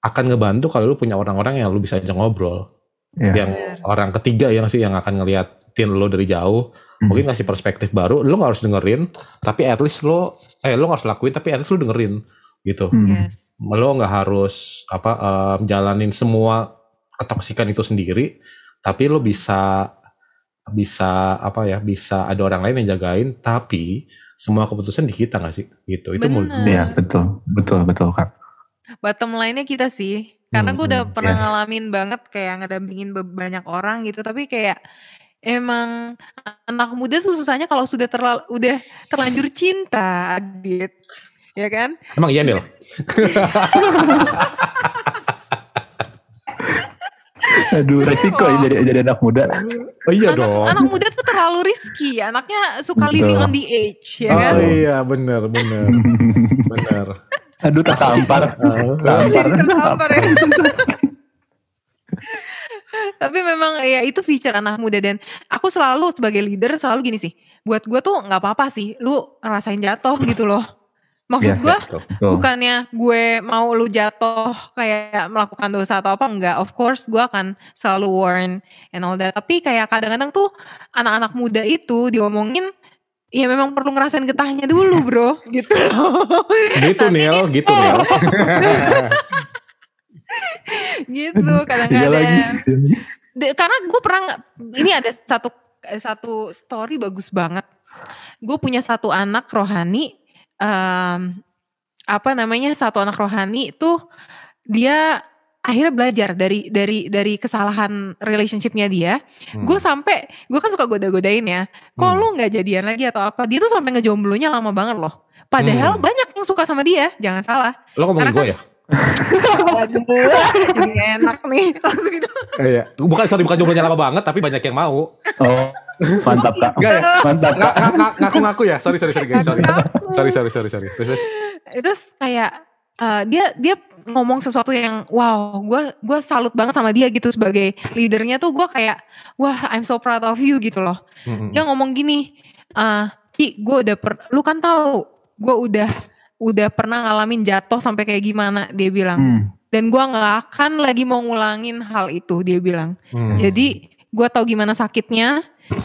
akan ngebantu kalau lu punya orang-orang yang lu bisa ajak ngobrol Iya. yang orang ketiga yang sih yang akan ngeliatin lo dari jauh Hmm. mungkin ngasih perspektif baru lo nggak harus dengerin tapi at least lo eh lo nggak harus lakuin tapi at least lo dengerin gitu Hmm. Yes. lo nggak harus apa em, jalanin semua ketoksikan itu sendiri tapi lo bisa bisa apa ya bisa ada orang lain yang jagain tapi semua keputusan di kita nggak sih gitu itu Bener. Iya sih. betul betul betul kak. bottom line-nya kita sih. Karena gue udah Hmm, pernah iya. ngalamin banget kayak ngedampingin banyak orang gitu. Tapi kayak emang anak muda tuh susahnya kalau sudah terlalu udah terlanjur cinta, Adit. Ya kan? emang iya Nil [LAUGHS] Aduh resiko ya jadi jadi anak muda. oh iya anak, dong anak muda tuh terlalu risky. Anaknya suka Betul. living on the edge, ya oh kan? iya bener bener [LAUGHS] bener Aduh tertampar. Ah. Jadi tertampar ya. [LAUGHS] Tapi memang ya itu feature anak muda dan aku selalu sebagai leader selalu gini sih. Buat gue tuh nggak apa-apa sih, lu ngerasain jatuh gitu loh. Maksud Yes, gue Betul. Betul. bukannya gue mau lu jatuh kayak melakukan dosa atau apa enggak of course gue akan selalu warn and all that tapi kayak kadang-kadang tuh anak-anak muda itu diomongin ya memang perlu ngerasain getahnya dulu bro gitu gitu Nil gitu Nil [LAUGHS] [LAUGHS] gitu Iya kadang-kadang De- karena gue pernah ini ada satu satu story bagus banget. Gue punya satu anak rohani em, apa namanya satu anak rohani tuh dia akhirnya belajar dari dari dari kesalahan relationshipnya dia. Hmm. gue sampai gue kan suka goda-godain ya. Kok Hmm. lu nggak jadian lagi atau apa? Dia tuh sampai ngejomblonya lama banget loh. Padahal Hmm. banyak yang suka sama dia jangan salah. Lo ngomongin Karena gue ya Waduh, jadi gak enak nih. Langsung gitu. Iya. Bukan sorry bukan jomblonya lama banget tapi banyak yang mau. Oh mantap kak. Enggak ya? Mantap kak. nggak- ngaku-ngaku ya? Sorry sorry sorry guys sorry. Sorry sorry sorry sorry. Terus terus? Terus kayak eh, dia dia ngomong sesuatu yang wow gue gue salut banget sama dia gitu sebagai leadernya tuh gue kayak wah I'm so proud of you gitu loh. Dia ngomong gini ah Ci gue udah per, lu kan tahu gue udah udah pernah ngalamin jatuh sampai kayak gimana dia bilang Hmm. dan gue nggak akan lagi mau ngulangin hal itu dia bilang Hmm. jadi gue tahu gimana sakitnya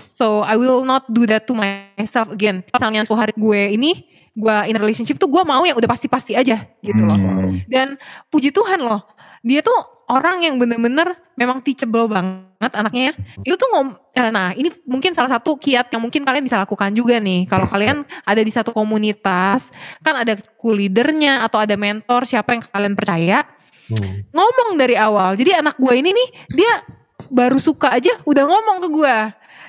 so I will not do that to myself again misalnya suatu hari gue ini gue in relationship tuh gue mau yang udah pasti-pasti aja gitu loh Hmm. dan puji Tuhan loh, dia tuh orang yang bener-bener memang teachable banget anaknya. ya. Itu tuh ngom, eh, nah ini mungkin salah satu kiat yang mungkin kalian bisa lakukan juga nih. Kalau kalian ada di satu komunitas, kan ada leadernya atau ada mentor siapa yang kalian percaya, Hmm. ngomong dari awal. Jadi anak gue ini nih, dia baru suka aja udah ngomong ke gue.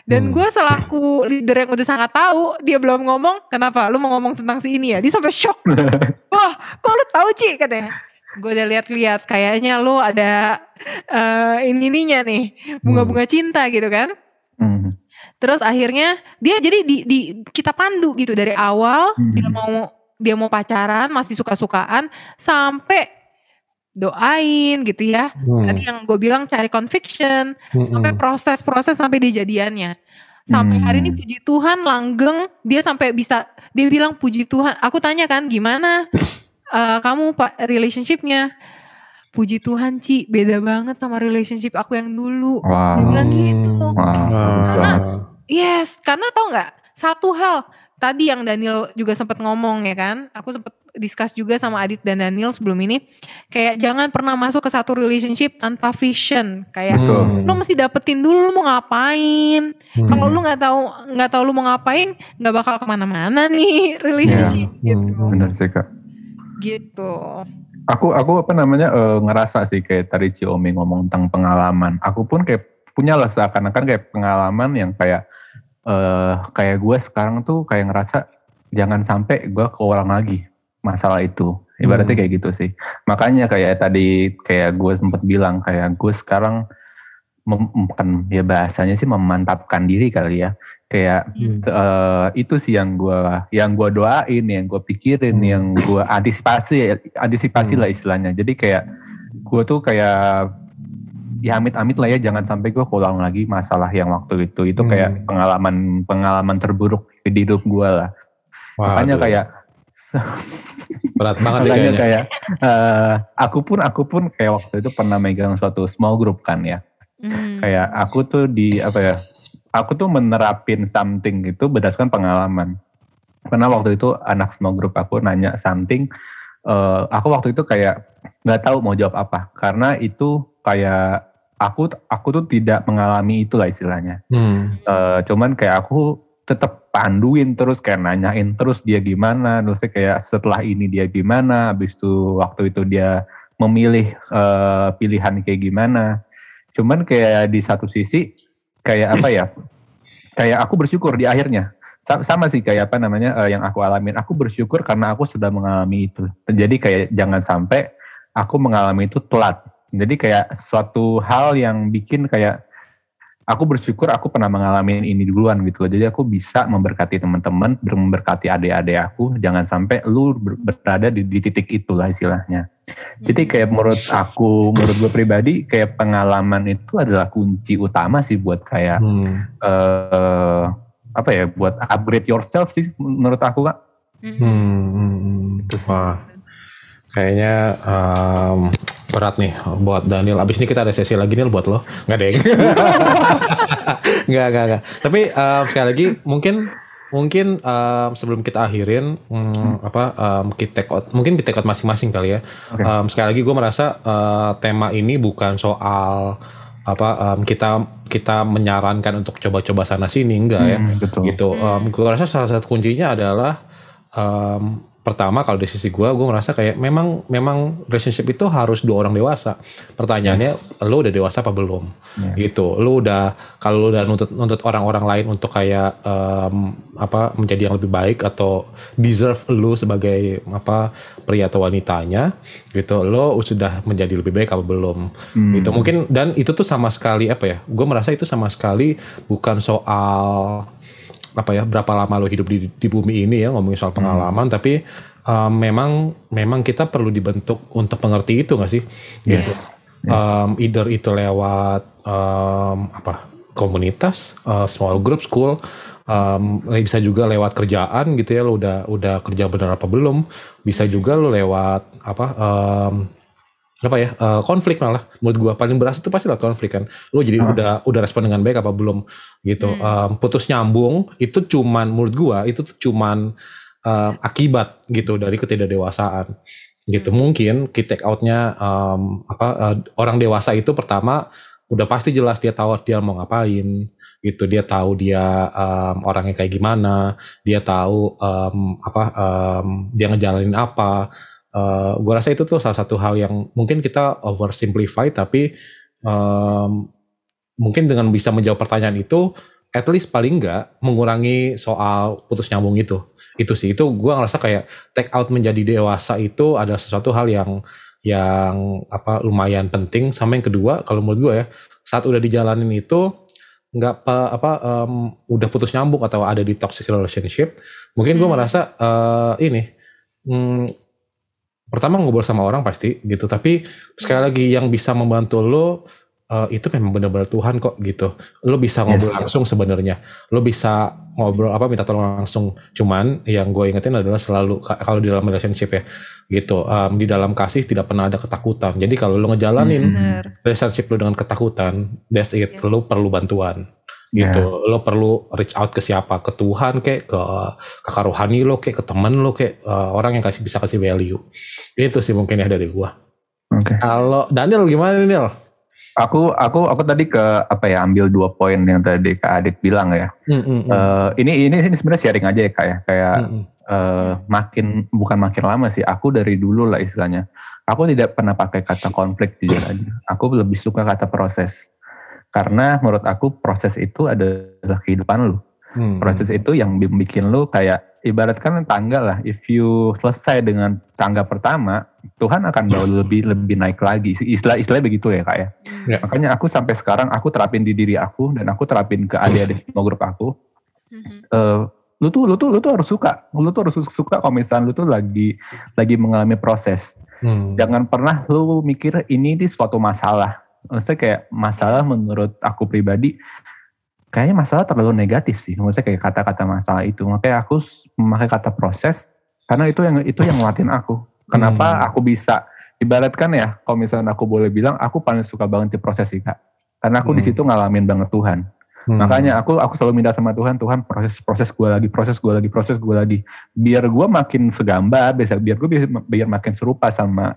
Dan Hmm. gue selaku leader yang udah sangat tahu, dia belum ngomong, kenapa? Lu mau ngomong tentang si ini ya? Dia sampai shock. [LAUGHS] Wah, kok lu tahu Ci katanya. Gue udah lihat-lihat kayaknya lu ada eh ini ininya nih, bunga-bunga cinta gitu kan. Hmm. Terus akhirnya dia jadi di, di kita pandu gitu dari awal Hmm. dia mau dia mau pacaran masih suka-sukaan sampai doain gitu ya. Hmm. Tadi yang gue bilang cari conviction Hmm. sampai proses-proses sampai dijadiannya. Sampai hari ini Hmm. puji Tuhan langgeng dia sampai bisa dia bilang puji Tuhan. Aku tanya kan gimana eh, kamu pak relationshipnya? Puji Tuhan Ci beda banget sama relationship aku yang dulu. Wow. Dia bilang gitu. Wow. Banget. Yes, karena tau nggak satu hal tadi yang Daniel juga sempat ngomong ya kan, aku sempat discuss juga sama Adit dan Daniel sebelum ini, kayak jangan pernah masuk ke satu relationship tanpa vision, kayak Betul. lu mesti dapetin dulu lu mau ngapain. Hmm. Kalau lu nggak tahu nggak tahu lu mau ngapain, nggak bakal ke mana-mana nih [LAUGHS] relationship Iya. gitu, Hmm. Bener sih kak. Gitu. Aku aku apa namanya eh, ngerasa sih kayak tadi Ciomi ngomong tentang pengalaman. Aku pun kayak punya lah seakan-akan kayak pengalaman yang kayak eh kayak gue sekarang tuh kayak ngerasa jangan sampai gue keulang lagi masalah itu. Ibaratnya Hmm. kayak gitu sih. Makanya kayak tadi kayak gue sempat bilang kayak gue sekarang mem- bukan ya bahasanya sih memantapkan diri kali ya. Kayak Hmm. eh, itu sih yang gua yang gua doain, yang gua pikirin, Hmm. yang gua antisipasi antisipasi Hmm. lah istilahnya. Jadi kayak gua tuh kayak ya amit-amit lah ya jangan sampai gua keulang lagi masalah yang waktu itu. Itu Hmm. kayak pengalaman pengalaman terburuk di hidup gua lah. Makanya Waduh, kayak [LAUGHS] berat banget ya makanya kayaknya. kayak eh, aku pun aku pun kayak waktu itu pernah megang suatu small group kan ya. Hmm. kayak aku tuh di apa ya aku tuh menerapin something itu berdasarkan pengalaman karena waktu itu anak small group aku nanya something eh, aku waktu itu kayak nggak tahu mau jawab apa karena itu kayak aku aku tuh tidak mengalami itu lah istilahnya. Hmm. Eh, cuman kayak aku tetap panduin terus kayak nanyain terus dia gimana, terus kayak setelah ini dia gimana, habis itu waktu itu dia memilih eh, pilihan kayak gimana. Cuman kayak di satu sisi kayak apa ya? Kayak aku bersyukur di akhirnya. Sa- Sama sih kayak apa namanya eh, yang aku alamin. Aku bersyukur karena aku sudah mengalami itu. Jadi kayak jangan sampai aku mengalami itu telat. Jadi kayak suatu hal yang bikin kayak aku bersyukur aku pernah mengalami ini duluan gitu loh. Jadi aku bisa memberkati teman-teman, ber- memberkati adik-adik aku. Jangan sampai lu ber- berada di, di titik itulah istilahnya. Jadi kayak menurut aku, menurut gue pribadi, kayak pengalaman itu adalah kunci utama sih buat kayak Hmm. eh apa ya, buat upgrade yourself sih menurut aku kak. Hmm, hmm, hmm. Kayaknya em, berat nih buat Daniel. Abis ini kita ada sesi lagi nih buat lo. Nggak deh. [LAUGHS] nggak, nggak, nggak. Tapi em, sekali lagi mungkin mungkin em, sebelum kita akhirin hmm, apa em, kita take out, mungkin kita take out masing-masing kali ya. Oke. Em, sekali lagi gue merasa eh, tema ini bukan soal apa em, kita kita menyarankan untuk coba-coba sana sini enggak ya Hmm, betul. gitu. Hmm. gue rasa salah satu kuncinya adalah em, pertama kalau dari sisi gue, gue ngerasa kayak memang memang relationship itu harus dua orang dewasa. Pertanyaannya, lo udah dewasa apa belum? Yes. Gitu. Lo udah kalau lo udah nuntut nuntut orang-orang lain untuk kayak em, apa menjadi yang lebih baik atau deserve lo sebagai apa pria atau wanitanya, gitu. Lo sudah menjadi lebih baik apa belum? Hmm. Gitu. Mungkin dan itu tuh sama sekali apa ya? Gue merasa itu sama sekali bukan soal apa ya berapa lama lo hidup di, di bumi ini ya ngomongin soal pengalaman tapi um, memang memang kita perlu dibentuk untuk mengerti itu nggak sih? Gitu. Um, either itu lewat um, apa komunitas uh, small group school um, bisa juga lewat kerjaan gitu ya lo udah udah kerja benar apa belum. Bisa juga lo lewat apa um, apa ya eh, konflik malah. Menurut gua paling beras itu pasti lewat konflik kan. Lo jadi Ah. udah udah respon dengan baik apa belum? Gitu. Em, putus nyambung itu cuman menurut gua itu tuh cuman em, akibat gitu dari ketidakdewasaan. Gitu. Mungkin key take outnya em, apa eh, orang dewasa itu pertama udah pasti jelas dia tahu dia mau ngapain. Gitu. Dia tahu dia em, orangnya kayak gimana. Dia tahu em, apa em, dia ngejalanin apa Eh, gue rasa itu tuh salah satu hal yang mungkin kita oversimplify tapi em, mungkin dengan bisa menjawab pertanyaan itu at least paling enggak mengurangi soal putus nyambung itu. Itu sih. Itu gue ngerasa kayak take out menjadi dewasa itu adalah sesuatu hal yang yang apa lumayan penting. Sama yang kedua kalau menurut gue ya saat udah dijalanin itu nggak pa- apa em, udah putus nyambung atau ada di toxic relationship mungkin gue Hmm. merasa eh, ini hmm, pertama ngobrol sama orang pasti gitu tapi sekali lagi yang bisa membantu lo eh, itu memang benar-benar Tuhan kok gitu lo bisa ngobrol Yes. langsung sebenarnya lo bisa ngobrol apa minta tolong langsung cuman yang gue ingetin adalah selalu ka- kalau di dalam relationship ya gitu em, di dalam kasih tidak pernah ada ketakutan jadi kalau lo ngejalanin Hmm. Bener. relationship lo dengan ketakutan that's it Yes. lo perlu bantuan Gitu lo perlu reach out ke siapa ke Tuhan kayak ke kakak rohani lo kayak ke temen lo kayak eh, orang yang kasih bisa kasih value itu sih mungkin ya dari gua Oke. kalau Daniel gimana Daniel Aku aku aku tadi ke apa ya ambil dua poin yang tadi Kak Adit bilang ya. Hmm, hmm. Eh, ini ini ini sebenarnya sharing aja ya Kak ya. Kayak Hmm, hmm. eh, makin bukan makin lama sih. Aku dari dulu lah istilahnya. Aku tidak pernah pakai kata konflik jujur aja. Aku lebih suka kata proses. Karena menurut aku proses itu adalah kehidupan lu. Hmm. Proses itu yang bi- bikin lu kayak ibaratkan tangga lah. If you selesai dengan tangga pertama, Tuhan akan bawa lebih lebih naik lagi. Istilah istilah begitu ya kak ya. Ya. Makanya aku sampai sekarang aku terapin di diri aku dan aku terapin ke adik-adik semua grup aku. Mhm. Eh, lu tuh lu tuh lu tuh harus suka. Lu tuh harus suka kalau misalnya lu tuh lagi lagi mengalami proses. Hmm. Jangan pernah lu mikir ini di suatu masalah. Maksudnya kayak masalah menurut aku pribadi kayaknya masalah terlalu negatif sih. Maksudnya kayak kata-kata masalah itu. Makanya aku memakai kata proses karena itu yang itu yang ngelatin aku. Kenapa Hmm. aku bisa ibaratkan ya kalau misalnya aku boleh bilang aku paling suka banget di proses sih kak. Karena aku di Hmm. situ ngalamin banget Tuhan. Hmm. Makanya aku aku selalu minta sama Tuhan, Tuhan proses proses gue lagi, proses gue lagi, proses gue lagi. Biar gue makin segambar, biar biar gue biar, biar makin serupa sama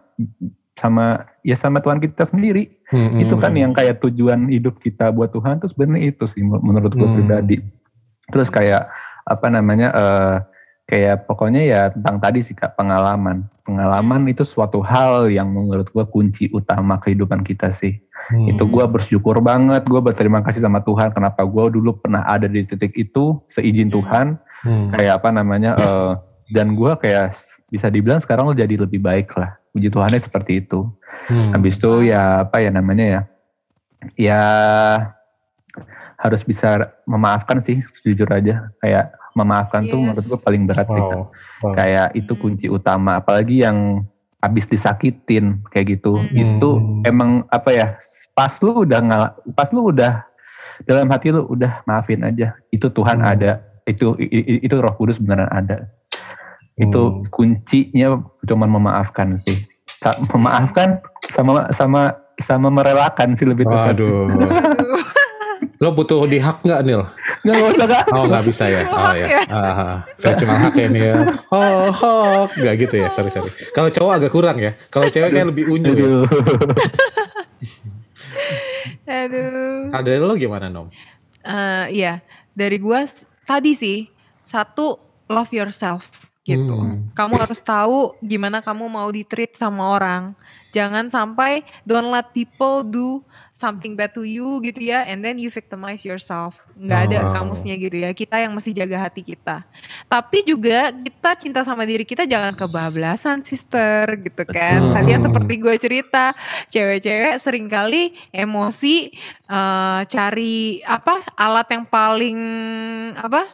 sama ya sama Tuhan kita sendiri. Hmm, Itu kan hmm. yang kayak tujuan hidup kita buat Tuhan tuh sebenarnya itu sih menurut gue Hmm. pribadi. Terus kayak apa namanya eh kayak pokoknya ya tentang tadi sih kak pengalaman. Pengalaman itu suatu hal yang menurut gue kunci utama kehidupan kita sih. Hmm. Itu gue bersyukur banget, gue berterima kasih sama Tuhan kenapa gue dulu pernah ada di titik itu seizin Tuhan. Hmm. Kayak apa namanya [LAUGHS] eh dan gue kayak bisa dibilang sekarang lo jadi lebih baik lah. Puji Tuhannya seperti itu. Hmm. Habis itu ya apa ya namanya ya, ya harus bisa memaafkan sih jujur aja. Kayak memaafkan tuh Yes. menurut gue paling berat sih. Kak. Wow. Wow. Kayak itu Hmm. kunci utama. Apalagi yang habis disakitin kayak gitu. Hmm. Itu Hmm. emang apa ya? Pas lu udah ngal, pas lu udah dalam hati lu udah maafin aja. Itu Tuhan Hmm. ada. Itu itu Roh Kudus beneran ada. Itu Hmm. kuncinya cuman memaafkan sih. Memaafkan sama sama sama merelakan sih lebih tepat. Aduh. Lo butuh dihak nggak Nil? Nggak nggak usah kak. Oh nggak bisa ya. Cuma Oh hak ya. ya. Ah, cuma hak ya nih ya. Oh hak nggak gitu ya. Sorry sorry. Kalau cowok agak kurang ya. Kalau cewek kayak lebih unyu ya. Aduh. Aduh. Kalau dari lo gimana Nom? Eh, iya, dari gua tadi sih satu love yourself gitu. Hmm. Kamu harus tahu gimana kamu mau di-treat sama orang. Jangan sampai don't let people do something bad to you gitu ya and then you victimize yourself. Nggak ada Oh. kamusnya gitu ya. Kita yang mesti jaga hati kita. Tapi juga kita cinta sama diri kita jangan kebablasan sister gitu kan. Tadi yang seperti gue cerita, cewek-cewek sering kali emosi eh, cari apa alat yang paling apa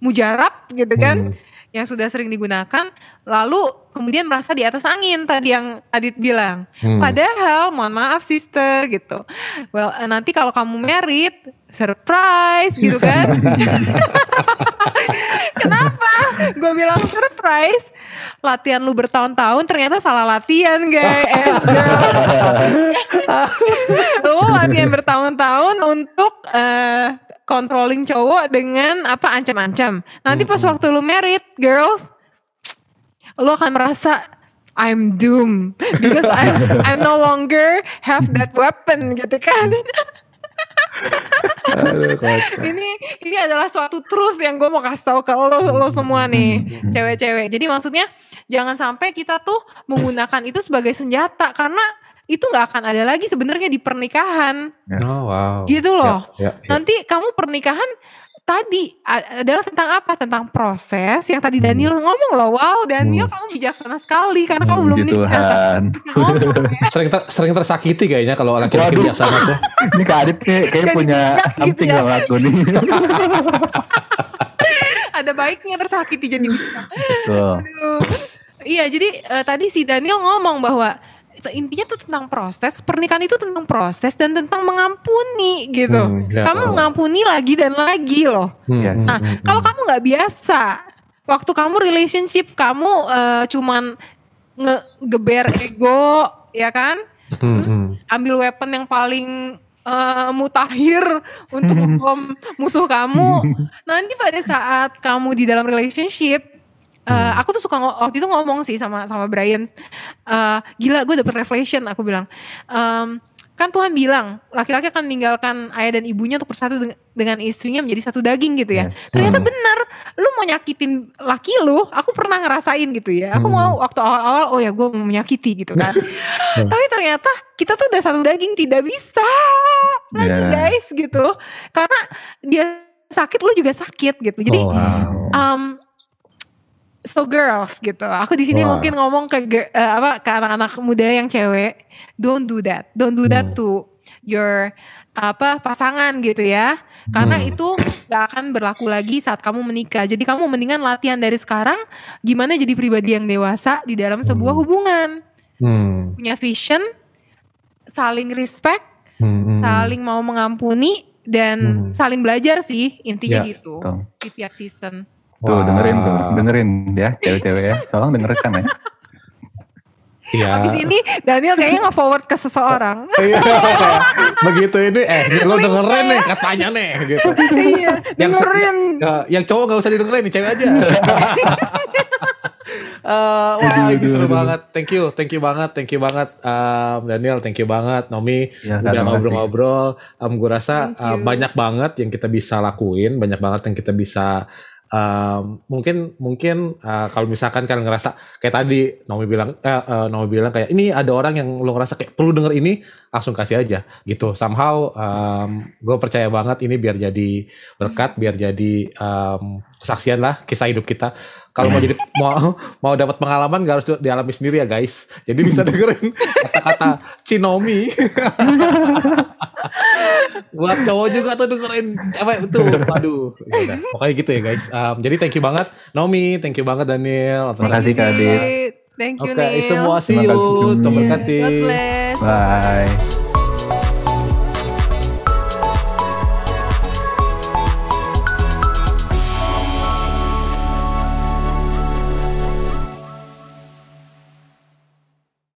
mujarab gitu kan Hmm. Yang sudah sering digunakan lalu kemudian merasa di atas angin tadi yang Adit bilang. Hmm. padahal mohon maaf sister gitu. Well eh, nanti kalau kamu merit surprise gitu kan? [LAUGHS] Kenapa? Gue bilang surprise. Latihan lu bertahun-tahun ternyata salah latihan guys. [LAUGHS] Lu latihan bertahun-tahun untuk eh, controlling cowok dengan apa ancam-ancam. Nanti pas waktu lu merit, girls, lu akan merasa I'm doomed because I [LAUGHS] I'm no longer have that weapon gitu kan. [LAUGHS] Aduh, ini ini adalah suatu truth yang gue mau kasih tahu ke lo lo semua nih cewek-cewek. Jadi maksudnya jangan sampai kita tuh menggunakan itu sebagai senjata karena itu nggak akan ada lagi sebenarnya di pernikahan Oh wow. gitu loh. Ya, ya. Nanti kamu pernikahan tadi adalah tentang apa? Tentang proses yang tadi Daniel ngomong loh. Wow, Daniel kamu bijaksana sekali karena kamu belum menikah. Tuhan. Bisa ngomong ya. Sering ter- sering tersakiti kayaknya kalau laki-laki Waduh. biasa tuh. [LAUGHS] Ini Kak Adit kayak, kayak Jadi punya gitu something ya. sama aku nih. [LAUGHS] Ada baiknya tersakiti jadi bisa. Aduh. Iya, jadi eh, tadi si Daniel ngomong bahwa intinya tuh tentang proses, pernikahan itu tentang proses dan tentang mengampuni gitu. Hmm, ya, kamu tahu. mengampuni lagi dan lagi loh. Hmm, Yes. hmm, Nah, hmm, kalau kamu nggak biasa, waktu kamu relationship kamu eh, cuman ngegeber ego, ya kan? hmm, hmm. Ambil weapon yang paling eh, mutakhir untuk [LAUGHS] ngebom musuh kamu. [LAUGHS] Nanti pada saat kamu di dalam relationship, eh, aku tuh suka waktu itu ngomong sih sama sama Brian, eh, gila gue dapet revelation. Aku bilang, em, kan Tuhan bilang laki-laki akan meninggalkan ayah dan ibunya untuk bersatu deng- dengan istrinya menjadi satu daging gitu ya. Yes. Ternyata Hmm. bener, lu mau nyakitin laki lu, aku pernah ngerasain gitu ya. Aku Hmm. mau waktu awal-awal, oh ya gue mau menyakiti gitu kan. [LAUGHS] [LAUGHS] Tapi ternyata kita tuh udah satu daging tidak bisa lagi Yeah. guys gitu. Karena dia sakit, lu juga sakit gitu. Jadi Oh, wow. um, so girls gitu. Aku di sini Wah. mungkin ngomong ke eh, apa ke anak-anak muda yang cewek, don't do that. Don't do that Hmm. to your apa pasangan gitu ya. Karena Hmm. itu gak akan berlaku lagi saat kamu menikah. Jadi kamu mendingan latihan dari sekarang gimana jadi pribadi yang dewasa di dalam sebuah Hmm. hubungan. Hmm, Punya vision, saling respect, hmm, hmm. saling mau mengampuni dan Hmm. saling belajar sih intinya Ya, gitu di tiap season. Tuh Wah. dengerin tuh, dengerin ya cewek-cewek ya. Tolong dengarkan ya. Iya. Habis ini Daniel kayaknya nge-forward ke seseorang. [LAUGHS] Iya. Begitu ini eh lo dengerin nih katanya nih gitu. iya, Yang dengerin. Ya, yang cowok gak usah didengerin nih cewek aja. [LAUGHS] Eh, wah, ini seru banget. Thank you, thank you banget, thank you banget, um, Daniel, thank you banget, Nomi, Ya, udah ngobrol-ngobrol. Um, gue rasa uh, banyak banget yang kita bisa lakuin, banyak banget yang kita bisa um, mungkin mungkin uh, kalau misalkan kalian ngerasa kayak tadi Nomi bilang eh, eh, Nomi bilang kayak ini ada orang yang lo ngerasa kayak perlu denger ini langsung kasih aja gitu. Somehow um, gue percaya banget ini biar jadi berkat biar jadi um, kesaksian lah kisah hidup kita kalau mau jadi mau mau dapat pengalaman gak harus dialami sendiri ya guys. Jadi bisa [LAUGHS] dengerin kata-kata Cinomi [LAUGHS] buat cowok juga tuh dengerin. Cewek tuh aduh ya pokoknya gitu ya guys. Um, jadi thank you banget Nomi. Thank you banget Daniel. Terima kasih, Kak Adit. Thank you, Oke Neil. semua see Terima kasih, you God bless. Bye.